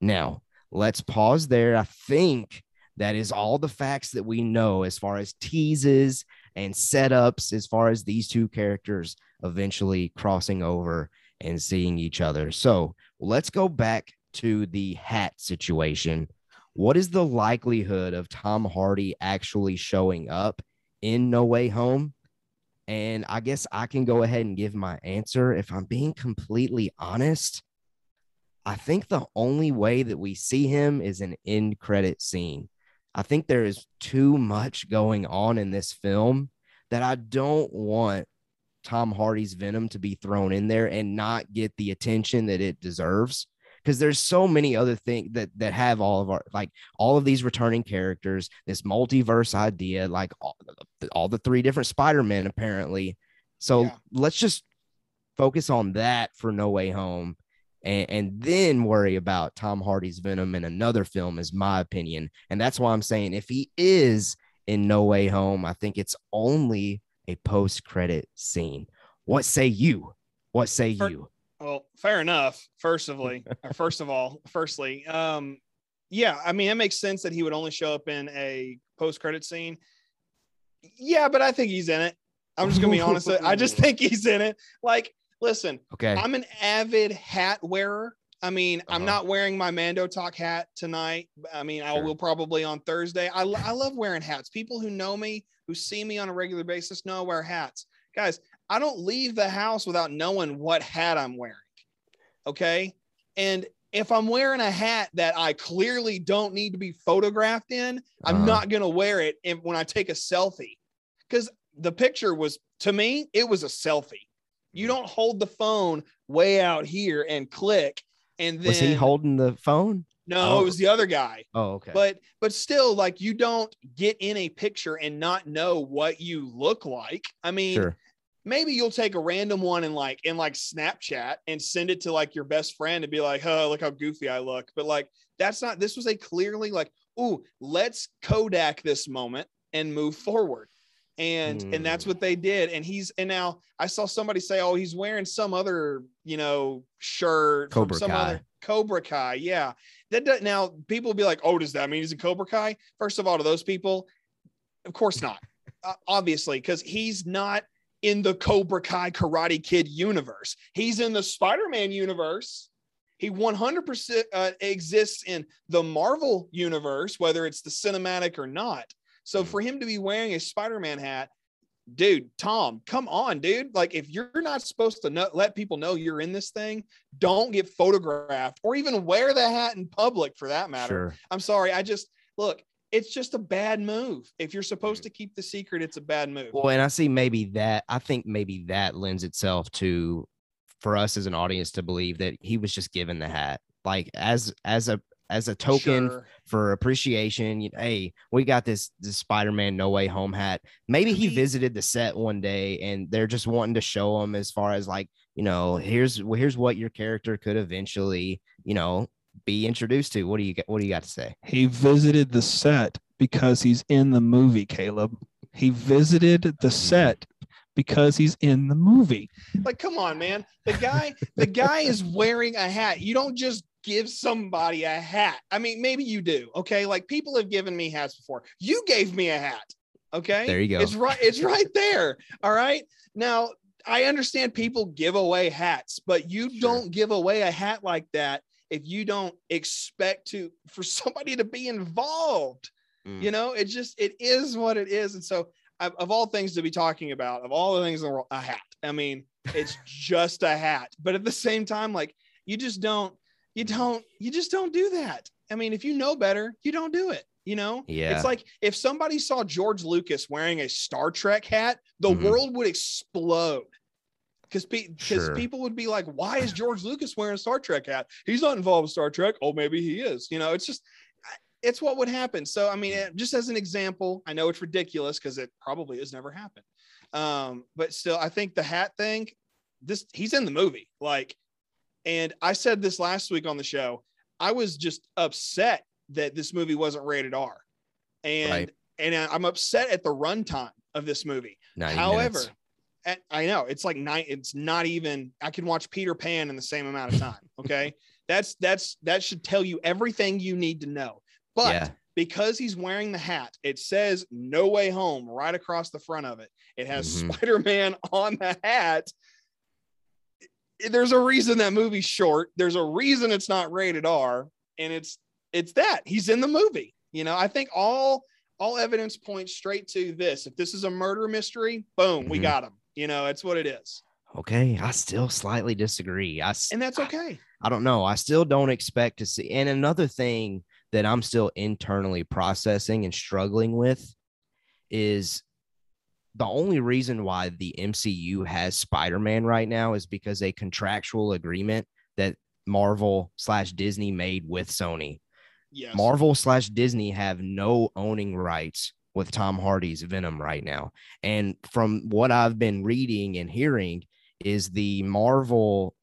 Now, let's pause there. I think that is all the facts that we know as far as teases and setups, as far as these two characters eventually crossing over and seeing each other. So let's go back to the hat situation. What is the likelihood of Tom Hardy actually showing up in No Way Home? And I guess I can go ahead and give my answer. If I'm being completely honest, I think the only way that we see him is an end credit scene. I think there is too much going on in this film that I don't want Tom Hardy's Venom to be thrown in there and not get the attention that it deserves. Because there's so many other things that that have all of our like all of these returning characters, this multiverse idea, like all, all the three different Spider-Men apparently. So Yeah. let's just focus on that for No Way Home and, and then worry about Tom Hardy's Venom in another film, is my opinion. And that's why I'm saying if he is in No Way Home, I think it's only a post credit scene. What say you? What say you? Well, fair enough. First of all, first of all, firstly, um, yeah, I mean, it makes sense that he would only show up in a post-credit scene. Yeah, but I think he's in it. I'm just gonna be honest. I just think he's in it. Like, listen, Okay. I'm an avid hat wearer. I mean, I'm Uh-huh. not wearing my Mando Talk hat tonight. I mean, I will probably on Thursday. I, I love wearing hats. People who know me, who see me on a regular basis, know I wear hats. Guys, I don't leave the house without knowing what hat I'm wearing. Okay. And if I'm wearing a hat that I clearly don't need to be photographed in, I'm Uh-huh. not going to wear it if, when I take a selfie. Because the picture was, to me, it was a selfie. You don't hold the phone way out here and click. And then Was he holding the phone? no, Oh. it was the other guy. Oh, okay. But but still, like you don't get in a picture and not know what you look like. I mean, sure. maybe you'll take a random one and like in like Snapchat and send it to like your best friend and be like, oh, look how goofy I look. But like that's not this was a clearly like, oh, let's Kodak this moment and move forward. And and that's Hmm. what they did. And he's and now I saw somebody say, oh, he's wearing some other, you know, shirt Cobra from some Kai. other Cobra Kai. Yeah. That does, now people will be like, oh, does that mean he's a Cobra Kai? First of all, to those people, of course not. Uh, obviously, because he's not in the Cobra Kai Karate Kid universe. He's in the Spider Man universe. He 100% uh, exists in the Marvel universe, whether it's the cinematic or not. So Mhm. for him to be wearing a Spider Man hat, dude, Tom, come on, dude. Like, if you're not supposed to know, let people know you're in this thing, don't get photographed or even wear the hat in public for that matter. Sure. I'm sorry. I just look, it's just a bad move. If you're supposed to keep the secret, it's a bad move. Well, and I see maybe that I think maybe that lends itself to for us as an audience to believe that he was just given the hat, like as as a as a token Sure. for appreciation. you- Hey, we got this this Spider-Man No Way Home hat. Maybe he visited the set one day and they're just wanting to show him as far as like, you know, here's here's what your character could eventually, you know, be introduced to. What do you get? What do you got to say? He visited the set because he's in the movie, Caleb. He visited the hmm. set because he's in the movie. Like, come on, man. The guy, the guy is wearing a hat. You don't just give somebody a hat. I mean, maybe you do. Okay. Like people have given me hats before. You gave me a hat. Okay. There you go. It's right. It's right there. All right. Now I understand people give away hats, but you sure. don't give away a hat like that if you don't expect to for somebody to be involved. Mm. You know, it just it is what it is. And so of all things to be talking about, of all the things in the world, a hat. I mean, it's just a hat. But at the same time, like you just don't, you don't, you just don't do that. I mean, if you know better, you don't do it. You know, yeah. It's like if somebody saw George Lucas wearing a Star Trek hat, the mm-hmm. world would explode because pe- sure. people would be like, "Why is George Lucas wearing a Star Trek hat? He's not involved with Star Trek. Oh, maybe he is." You know, it's just it's what would happen. So, I mean, just as an example, I know it's ridiculous because it probably has never happened. Um, but still, I think the hat thing, this he's in the movie. Like, and I said this last week on the show. I was just upset that this movie wasn't rated R. And right. and I'm upset at the runtime of this movie. However, at, I know it's like nine, it's not even I can watch Peter Pan in the same amount of time. Okay. that's that's that should tell you everything you need to know. But yeah. because he's wearing the hat, it says No Way Home right across the front of it. It has mm-hmm. Spider-Man on the hat. There's a reason that movie's short. There's a reason it's not rated R. And it's it's that he's in the movie. You know, I think all all evidence points straight to this. If this is a murder mystery, boom, mm-hmm. we got him. You know, it's what it is. Okay, I still slightly disagree. I and that's okay. I, I don't know. I still don't expect to see. And another thing that I'm still internally processing and struggling with is the only reason why the MCU has Spider-Man right now is because a contractual agreement that Marvel slash Disney made with Sony. Yes. Marvel slash Disney have no owning rights with Tom Hardy's Venom right now. And from what I've been reading and hearing, is the Marvel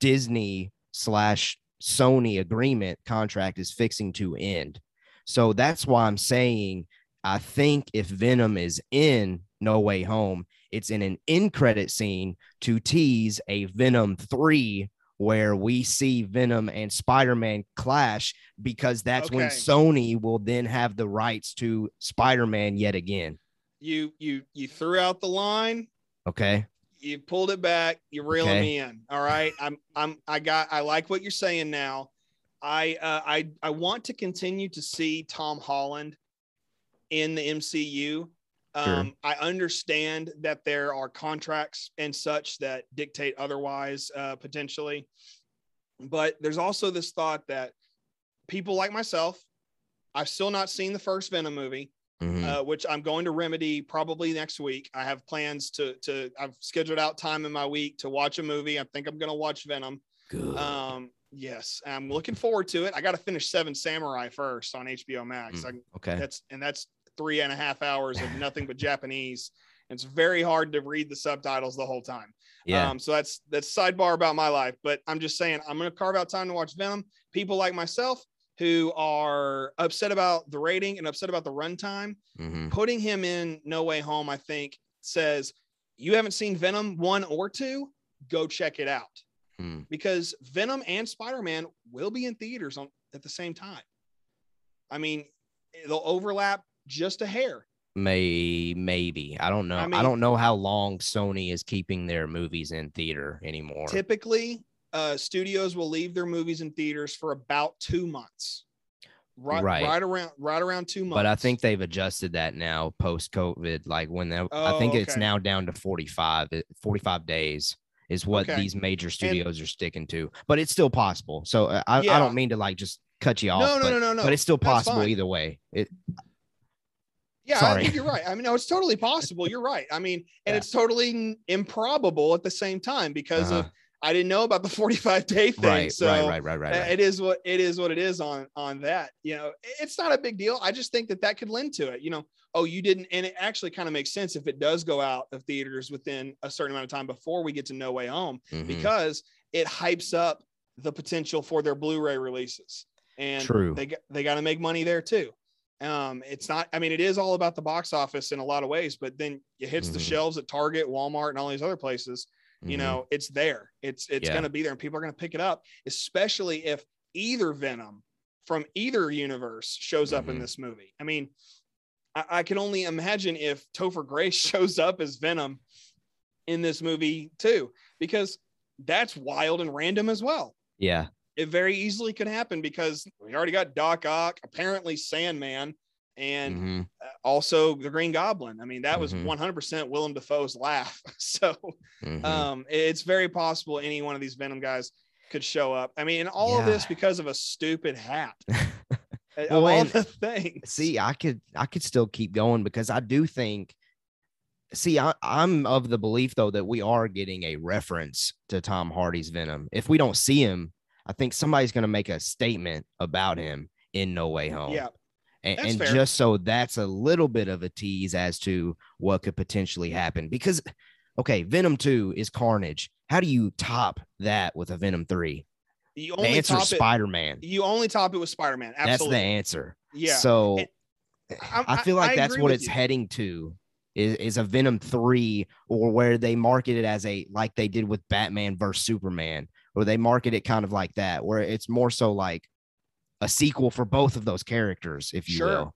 Disney slash Sony agreement contract is fixing to end. So that's why I'm saying I think if Venom is in No Way Home, it's in an end credit scene to tease a Venom 3 where we see Venom and Spider-Man clash because that's okay. when Sony will then have the rights to Spider-Man yet again. You you you threw out the line. Okay. You pulled it back. You're reeling okay. me in. All right. I'm I'm I got I like what you're saying now. I uh, I I want to continue to see Tom Holland in the MCU. Um, I understand that there are contracts and such that dictate otherwise, uh, potentially. But there's also this thought that people like myself, I've still not seen the first Venom movie, mm-hmm. uh, which I'm going to remedy probably next week. I have plans to to I've scheduled out time in my week to watch a movie. I think I'm going to watch Venom. Good. Um, yes, I'm looking forward to it. I got to finish Seven Samurai first on HBO Max. Mm, okay, that's and that's three and a half hours of nothing but Japanese. It's very hard to read the subtitles the whole time. Yeah. Um, so that's that's sidebar about my life. But I'm just saying I'm gonna carve out time to watch Venom. People like myself who are upset about the rating and upset about the runtime, mm-hmm. putting him in No Way Home, I think, says you haven't seen Venom one or two, go check it out. Hmm. Because Venom and Spider-Man will be in theaters on at the same time. I mean, they'll overlap just a hair. May maybe I don't know. I, mean, I don't know how long Sony is keeping their movies in theater anymore. Typically, uh, studios will leave their movies in theaters for about two months. Right, right, right around, right around two months. But I think they've adjusted that now post COVID. Like when they, oh, I think okay. it's now down to 45, 45 days is what okay. these major studios and, are sticking to. But it's still possible. So uh, I, yeah. I don't mean to like just cut you off. No, no, but, no, no, no. But it's still possible either way. It, yeah, Sorry. I think you're right. I mean, no, it's totally possible. You're right. I mean, and yeah. it's totally improbable at the same time because uh-huh. of I didn't know about the 45 day thing. Right, so right, right, right, right, right. It is what it is. What it is on on that. You know, it's not a big deal. I just think that that could lend to it. You know, oh, you didn't, and it actually kind of makes sense if it does go out of theaters within a certain amount of time before we get to No Way Home, mm-hmm. because it hypes up the potential for their Blu-ray releases. And True. they they got to make money there too. Um, it's not, I mean, it is all about the box office in a lot of ways, but then it hits mm-hmm. the shelves at Target, Walmart, and all these other places. Mm-hmm. You know, it's there. It's it's yeah. going to be there, and people are going to pick it up, especially if either Venom from either universe shows up Mhm. in this movie. I mean, I, I can only imagine if Topher Grace shows up as Venom in this movie too, because that's wild and random as well. Yeah. It very easily could happen because we already got Doc Ock, apparently Sandman, and Mhm. uh, also the Green Goblin. I mean, that was Mhm. 100% Willem Dafoe's laugh. So Mhm. um, it's very possible any one of these Venom guys could show up. I mean, and all of this because of a stupid hat. of Well, all the things. see i could i could still keep going because i do think see I, i'm of the belief though that we are getting a reference to tom hardy's venom if we don't see him i think somebody's going to make a statement about him in no way home. Yeah, and, and just so that's a little bit of a tease as to what could potentially happen because okay venom 2 is carnage. How do you top that with a venom 3 you the answer top is spider-man. You only top it with Spider-Man. that's the answer. Yeah. so And I feel like I that's what it's you. heading to is, is a Venom 3 or where they market it as a like they did with Batman versus Superman, or they market it kind of like that, where it's more so like a sequel for both of those characters, if you Sure. will.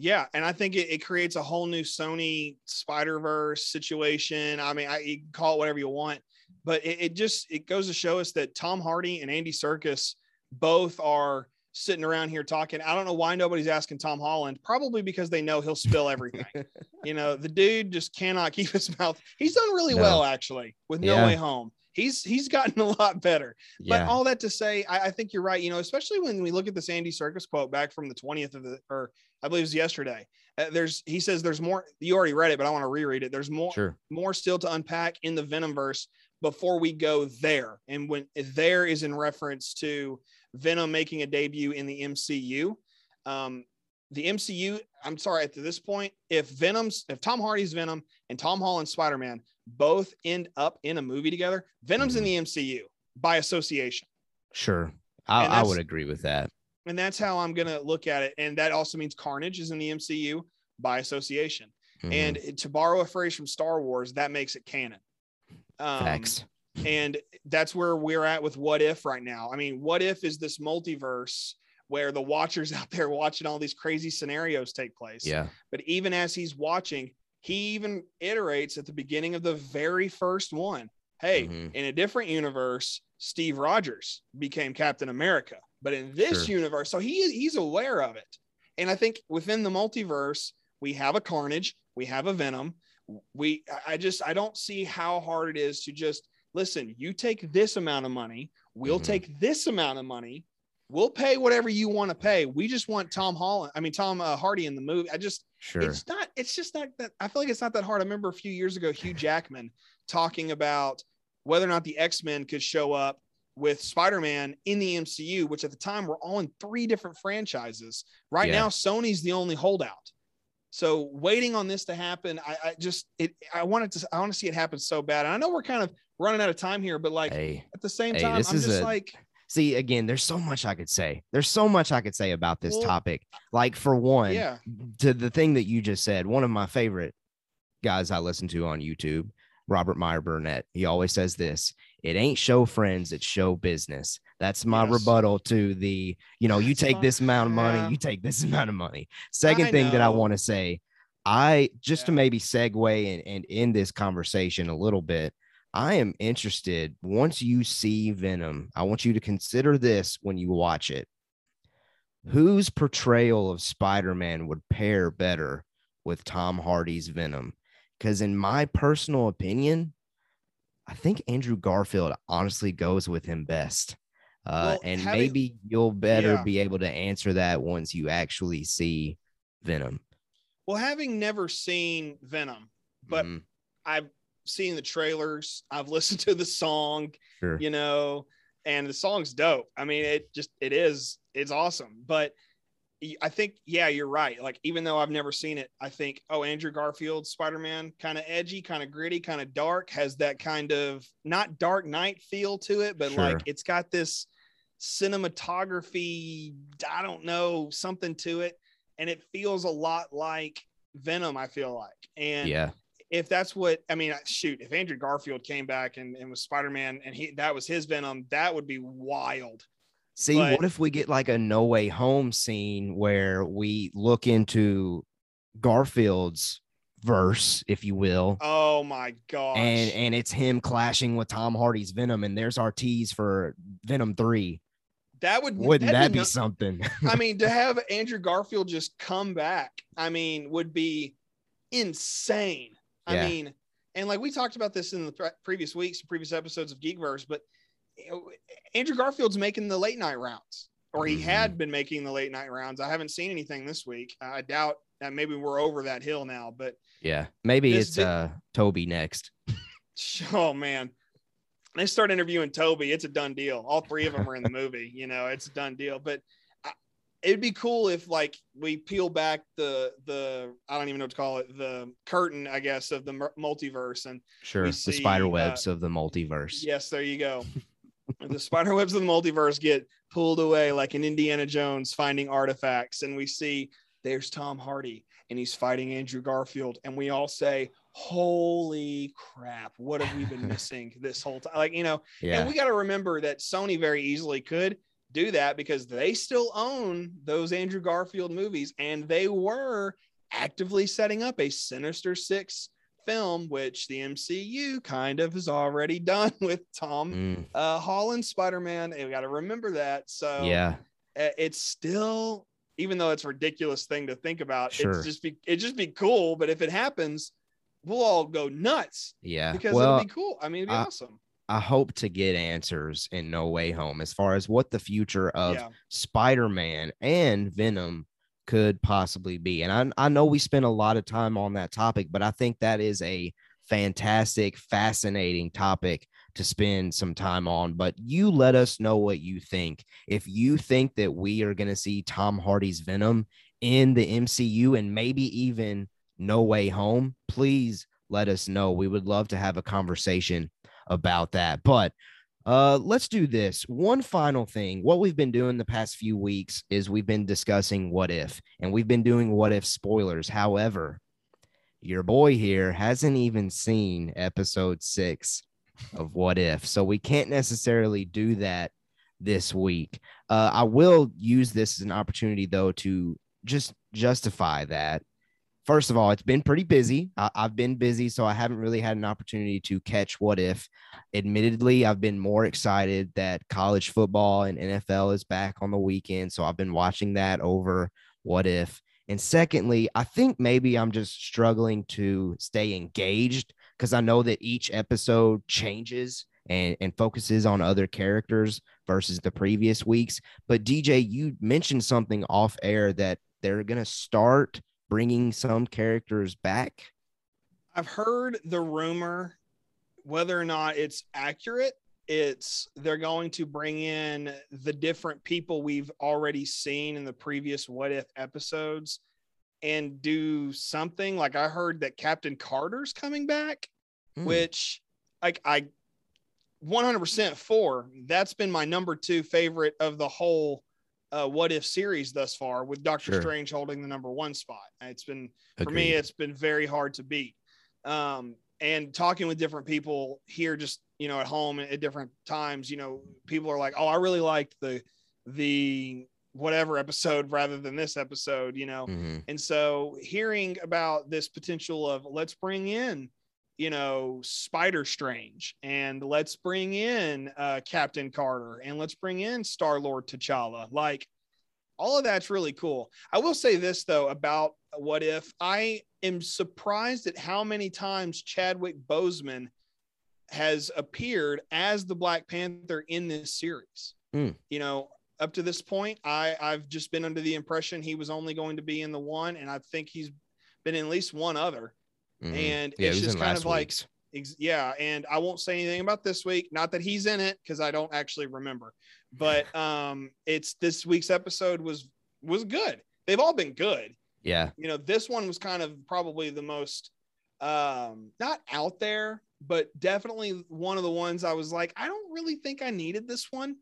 Yeah, and I think it, it creates a whole new Sony Spider Verse situation. I mean, I you can call it whatever you want, but it, it just it goes to show us that Tom Hardy and Andy Serkis both are sitting around here talking. I don't know why nobody's asking Tom Holland. Probably because they know he'll spill everything. you know, the dude just cannot keep his mouth. He's done really No. well actually with No Yeah. Way Home. He's he's gotten a lot better. Yeah. But all that to say, I, I think you're right. You know, especially when we look at this Andy Serkis quote back from the 20th of the, or I believe it was yesterday. Uh, there's, he says, there's more. You already read it, but I want to reread it. There's more, sure. more still to unpack in the Venomverse before we go there. And when there is in reference to Venom making a debut in the MCU. Um, the MCU, I'm sorry, at this point, if Venom's, if Tom Hardy's Venom and Tom Holland's Spider Man both end up in a movie together, Venom's in the MCU by association. Sure. I, I would agree with that. And that's how I'm going to look at it. And that also means Carnage is in the MCU by association. Mhm. And to borrow a phrase from Star Wars, that makes it canon. Um, facts. and that's where we're at with what if right now. I mean, what if is this multiverse where the watchers out there watching all these crazy scenarios take place? Yeah. But even as he's watching, he even iterates at the beginning of the very first one. Hey, Mhm. in a different universe, Steve Rogers became Captain America. But in this Sure. universe, so he he's aware of it. And I think within the multiverse, we have a Carnage, we have a Venom. We I just I don't see how hard it is to just listen, you take this amount of money, we'll Mhm. take this amount of money. We'll pay whatever you want to pay. We just want Tom Holland, I mean Tom uh, Hardy in the movie. I just Sure. it's not it's just not that i feel like it's not that hard i remember a few years ago hugh jackman talking about whether or not the x-men could show up with spider-man in the mcu which at the time were all in three different franchises right Yeah. now sony's the only holdout so waiting on this to happen i, I just it i wanted to i want to see it happen so bad and i know we're kind of running out of time here but like hey. at the same hey, time i'm just a- like See, again, there's so much I could say. There's so much I could say about this Well, topic. Like, for one, yeah to the thing that you just said, one of my favorite guys I listen to on YouTube, Robert Meyer Burnett, he always says this it ain't show friends, it's show business. That's my Yes. rebuttal to the, you know, you take fine. this amount of money, Yeah. you take this amount of money. Second I thing that I want to say, I just to maybe segue and, and end this conversation a little bit. I am interested once you see Venom, I want you to consider this when you watch it whose portrayal of Spider-Man would pair better with Tom Hardy's Venom? Because in my personal opinion, I think Andrew Garfield honestly goes with him best. Uh, Well, and having- maybe you'll better Yeah. be able to answer that once you actually see Venom. well having never seen venom but Mhm, I've seen the trailers, I've listened to the song, sure. you know, and the song's dope. I mean, it just it is it's awesome. But I think yeah, you're right. Like even though I've never seen it, I think oh, Andrew Garfield Spider-Man kind of edgy, kind of gritty, kind of dark, has that kind of not Dark Knight feel to it, but Sure. like it's got this cinematography, I don't know, something to it and it feels a lot like Venom, I feel like. And yeah. If that's what I mean, shoot, if Andrew Garfield came back and, and was Spider Man and he that was his Venom, that would be wild. See, But- what if we get like a no way home scene where we look into Garfield's verse, if you will, Oh my god! and and it's him clashing with Tom Hardy's Venom, and there's our tease for Venom Three. that would Wouldn't that be something? I mean, to have Andrew Garfield just come back, I mean, would be insane. I Yeah. mean, and like we talked about this in the pre- previous weeks, previous episodes of Geekverse, but Andrew Garfield's making the late night rounds, or he Mhm. had been making the late night rounds. I haven't seen anything this week. I doubt that maybe we're over that hill now, but yeah, maybe it's big- uh Tobey next. oh man. They start interviewing Tobey. It's a done deal. All three of them are in the movie. You know, it's a done deal. But it'd be cool if like we peel back the the I don't even know what to call it the curtain, I guess, of the multiverse. And Sure, We the see, spider uh, webs of the multiverse. yes, there you go. the spider webs of the multiverse get pulled away like in Indiana Jones finding artifacts, and we see there's Tom Hardy and he's fighting Andrew Garfield, and we all say, "Holy crap! What have we been missing this whole time?" Like you know, Yeah, and we got to remember that Sony very easily could do that because they still own those Andrew Garfield movies and they were actively setting up a Sinister Six film, which the MCU kind of has already done with Tom Mm, uh, Holland Spider Man. We got to remember that. So yeah, uh, it's still, even though it's a ridiculous thing to think about, Sure. it's just be it just be cool. But if it happens, we'll all go nuts yeah. because well, it'll be cool. I mean, it'd be I- awesome. I hope to get answers in No Way Home as far as what the future of yeah. Spider-Man and Venom could possibly be. And I, I know we spent a lot of time on that topic, but I think that is a fantastic, fascinating topic to spend some time on. But you let us know what you think. If you think that we are going to see Tom Hardy's Venom in the MCU and maybe even No Way Home, please let us know. We would love to have a conversation about that. But uh, let's do this. One final thing. What we've been doing the past few weeks is we've been discussing what if, and we've been doing what if spoilers. However, your boy here hasn't even seen episode six of what if, so we can't necessarily do that this week. Uh, I will use this as an opportunity, though, to just justify that. First of all, it's been pretty busy. I- I've been busy, so I haven't really had an opportunity to catch what if admittedly, I've been more excited that college football and NFL is back on the weekend. So I've been watching that over what if. And secondly, I think maybe I'm just struggling to stay engaged because I know that each episode changes and, and focuses on other characters versus the previous weeks. But DJ, you mentioned something off air that they're going to start bringing some characters back. I've heard the rumor, whether or not it's accurate, it's they're going to bring in the different people we've already seen in the previous what if episodes and do something like I heard that Captain Carter's coming back, Hmm. which like I 100% for. That's been my number 2 favorite of the whole uh, what if series thus far with Doctor Sure. Strange holding the number 1 spot. It's been for me it's been very hard to beat um and talking with different people here just you know at home at different times you know people are like oh i really liked the the whatever episode rather than this episode you know Mhm. and so hearing about this potential of let's bring in you know spider strange and let's bring in uh captain carter and let's bring in star lord t'challa like all of that's really cool. I will say this though about what if I am surprised at how many times Chadwick Boseman has appeared as the Black Panther in this series. Hmm. You know, up to this point, I I've just been under the impression he was only going to be in the one, and I think he's been in at least one other. Mhm. And yeah, it's just kind of like. Ex- yeah, and I won't say anything about this week. Not that he's in it because I don't actually remember. But um, it's this week's episode was was good. They've all been good. Yeah. You know, this one was kind of probably the most um not out there, but definitely one of the ones I was like, I don't really think I needed this one.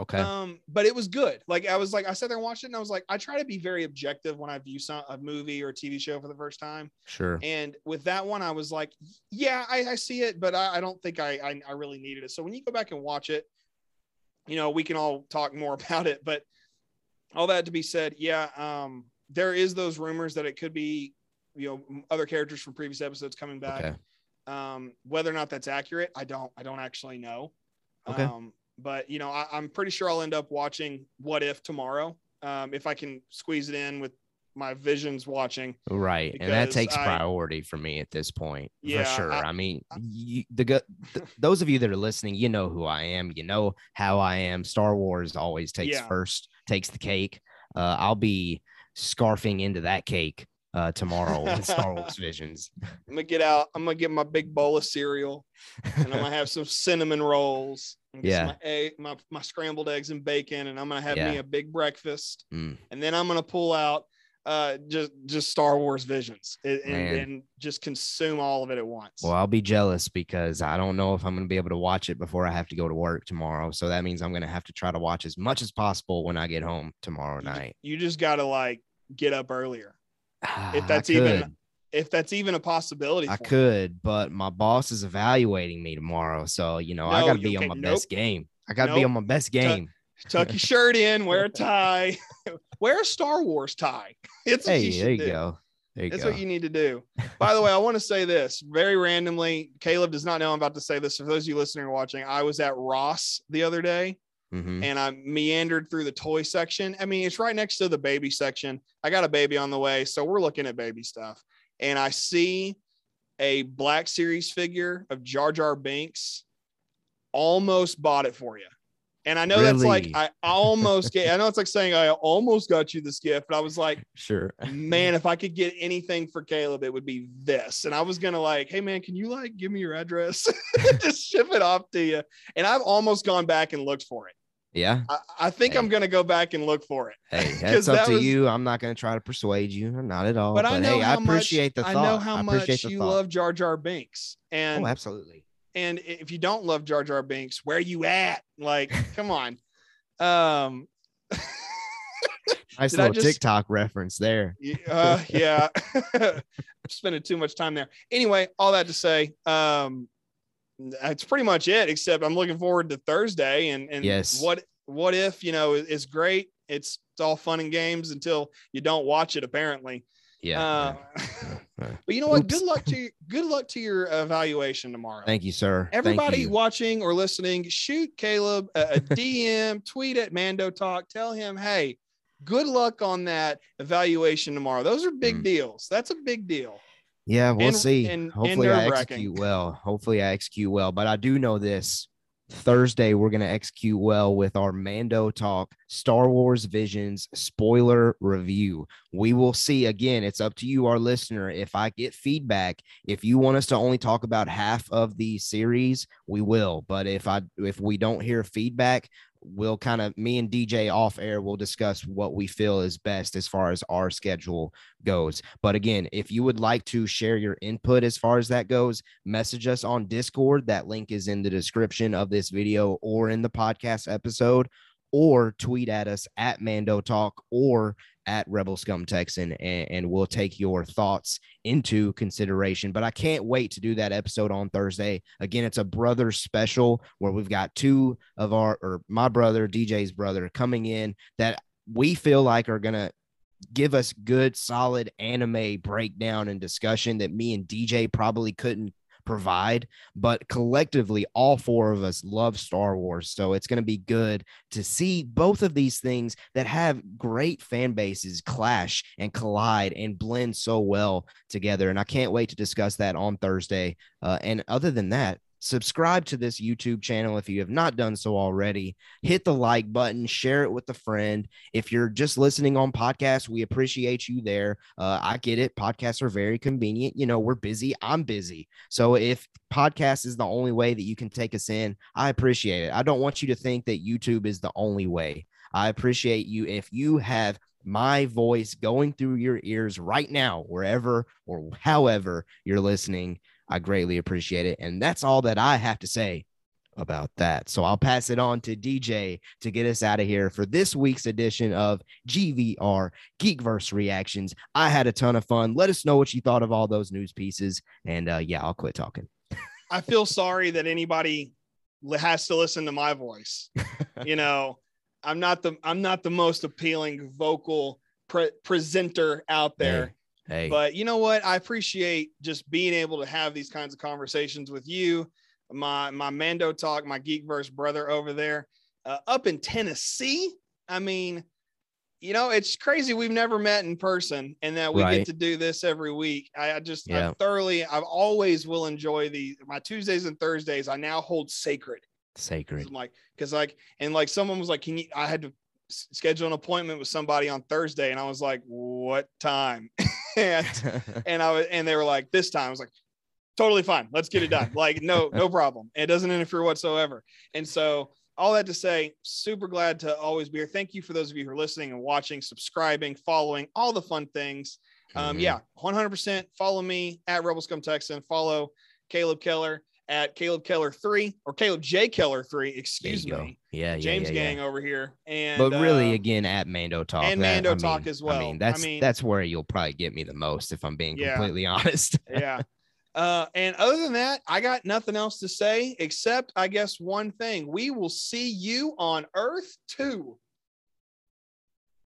Okay. Um, but it was good. Like I was like, I sat there and watched it, and I was like, I try to be very objective when I view some a movie or a TV show for the first time. sure. And with that one, I was like, yeah, I, I see it, but I, I don't think I, I I really needed it. So when you go back and watch it, you know, we can all talk more about it. But all that to be said, yeah, um, there is those rumors that it could be, you know, other characters from previous episodes coming back. Okay. Um, whether or not that's accurate, I don't, I don't actually know. Okay. Um, but you know, I, I'm pretty sure I'll end up watching What If tomorrow, um, if I can squeeze it in with my visions watching. Right. And that takes I- priority for me at this point. Yeah, for sure. I, I- mean, you, the, gu- th- those of you that are listening, you know who I am. You know how I am. Star Wars always takes Yeah. first, takes the cake. Uh, I'll be scarfing into that cake uh, tomorrow with Star Wars Visions. I'm gonna get out. I'm gonna get my big bowl of cereal, and I'm gonna have some cinnamon rolls. Yeah. My, egg, my my scrambled eggs and bacon, and I'm gonna have me a big breakfast, Mm. and then I'm gonna pull out uh just just Star Wars visions and, and, and just consume all of it at once. Well, I'll be jealous because I don't know if I'm going to be able to watch it before I have to go to work tomorrow. So that means I'm going to have to try to watch as much as possible when I get home tomorrow night. you just gotta like get up earlier if that's even-. If that's even a possibility. I could, but my boss is evaluating me tomorrow. So, you know, I got to be okay, on my nope. best game. I got to be on my best game. Tuck your shirt in, wear a tie, wear a Star Wars tie. It's Hey, you there you do. go. There you That's go. what you need to do. By the way, I want to say this very randomly. Caleb does not know I'm about to say this. For those of you listening or watching, I was at Ross the other day Mhm. and I meandered through the toy section. I mean, it's right next to the baby section. I got a baby on the way, so we're looking at baby stuff. And I see a Black Series figure of Jar Jar Binks. Almost bought it for you. And I know that's like I almost get. I know it's like saying I almost got you this gift, but I was like, Sure. man, if I could get anything for Caleb, it would be this. And I was gonna like, hey man, can you like give me your address? Just ship it off to you. And I've almost gone back and looked for it. Yeah. I, I think I'm gonna go back and look for it. Hey, that's up that to was- you. I'm not going to try to persuade you. Not at all. But, But, I know hey, how I appreciate much, the I thought. know how appreciate much you thought. love Jar Jar Binks. And Oh, absolutely. and if you don't love Jar Jar Binks, where are you at? Like, come on. Um Nice did I little just- TikTok reference there. Uh, yeah spending too much time there anyway all that to say um that's pretty much it except i'm looking forward to thursday and and Yes. what what if you know is is great it's it's all fun and games until you don't watch it apparently Yeah. uh, yeah, yeah. but you know what Oops. good luck to you good luck to your evaluation tomorrow Thank you, sir. Everybody you. watching or listening, shoot Caleb a, a DM, tweet at Mando Talk, tell him, hey, good luck on that evaluation tomorrow. Those are big Mm. deals. That's a big deal. Yeah, we'll and- see. and- and Hopefully, I execute well. Hopefully, I execute well. But I do know this Thursday, we're going to execute well with our Mando Talk Star Wars Visions spoiler review. We will see. Again, it's up to you, our listener. If I get feedback, if you want us to only talk about half of the series, we will. But if I if we don't hear feedback, we'll kind of me and DJ off air will discuss what we feel is best as far as our schedule goes. But again, if you would like to share your input as far as that goes, message us on Discord. That link is in the description of this video or in the podcast episode, or tweet at us at Mando Talk or at Rebel Scum Texan, and, and we'll take your thoughts into consideration. But I can't wait to do that episode on Thursday. Again, it's a brother special where we've got two of our, or my brother, DJ's brother, coming in that we feel like are going to give us good, solid anime breakdown and discussion that me and DJ probably couldn't provide. But collectively, all four of us love Star Wars. So it's going to be good to see both of these things that have great fan bases clash and collide and blend so well together. And I can't wait to discuss that on Thursday. Uh, and other than that, subscribe to this YouTube channel if you have not done so already. Hit the like button, share it with a friend. If you're just listening on podcasts, we appreciate you there. Uh, I get it. Podcasts are very convenient. You know, we're busy. I'm busy. So if podcast is the only way that you can take us in, I appreciate it. I don't want you to think that YouTube is the only way. I appreciate you if you have my voice going through your ears right now, wherever or however you're listening. I greatly appreciate it. And that's all that I have to say about that. So I'll pass it on to DJ to get us out of here for this week's edition of GVR Geekverse Reactions. I had a ton of fun. Let us know what you thought of all those news pieces. And uh, yeah, I'll quit talking. I feel sorry that anybody has to listen to my voice. you know, I'm not the I'm not the most appealing vocal pre- presenter out there. Hey. But you know what? I appreciate just being able to have these kinds of conversations with you, my my Mando talk, my Geekverse brother over there, uh, up in Tennessee. I mean, you know, it's crazy. We've never met in person, and that we Right. get to do this every week. I, I just I thoroughly, I've always will enjoy the my Tuesdays and Thursdays. I now hold sacred. sacred. I'm like, because like, and like someone was like, can you? I had to schedule an appointment with somebody on Thursday, and I was like, what time? and and I was, and they were like, this time. I was like, totally fine. Let's get it done. Like, no, no problem. It doesn't interfere whatsoever. And so, all that to say, super glad to always be here. Thank you for those of you who are listening and watching, subscribing, following, all the fun things. Um, Mhm. yeah, 100% follow me at Rebel Scum Texan. Follow Caleb Keller at Caleb Keller three or Caleb J Keller three. Excuse go. me, Yeah, yeah, James yeah, yeah. Gang over here. And But really, uh, again, at Mando Talk and that- Mando I Talk mean- as well. I mean, that's mean- that's where you'll probably get me the most if I'm being Yeah. completely honest. yeah. Uh, and other than that, I got nothing else to say except I guess one thing. We will see you on Earth too.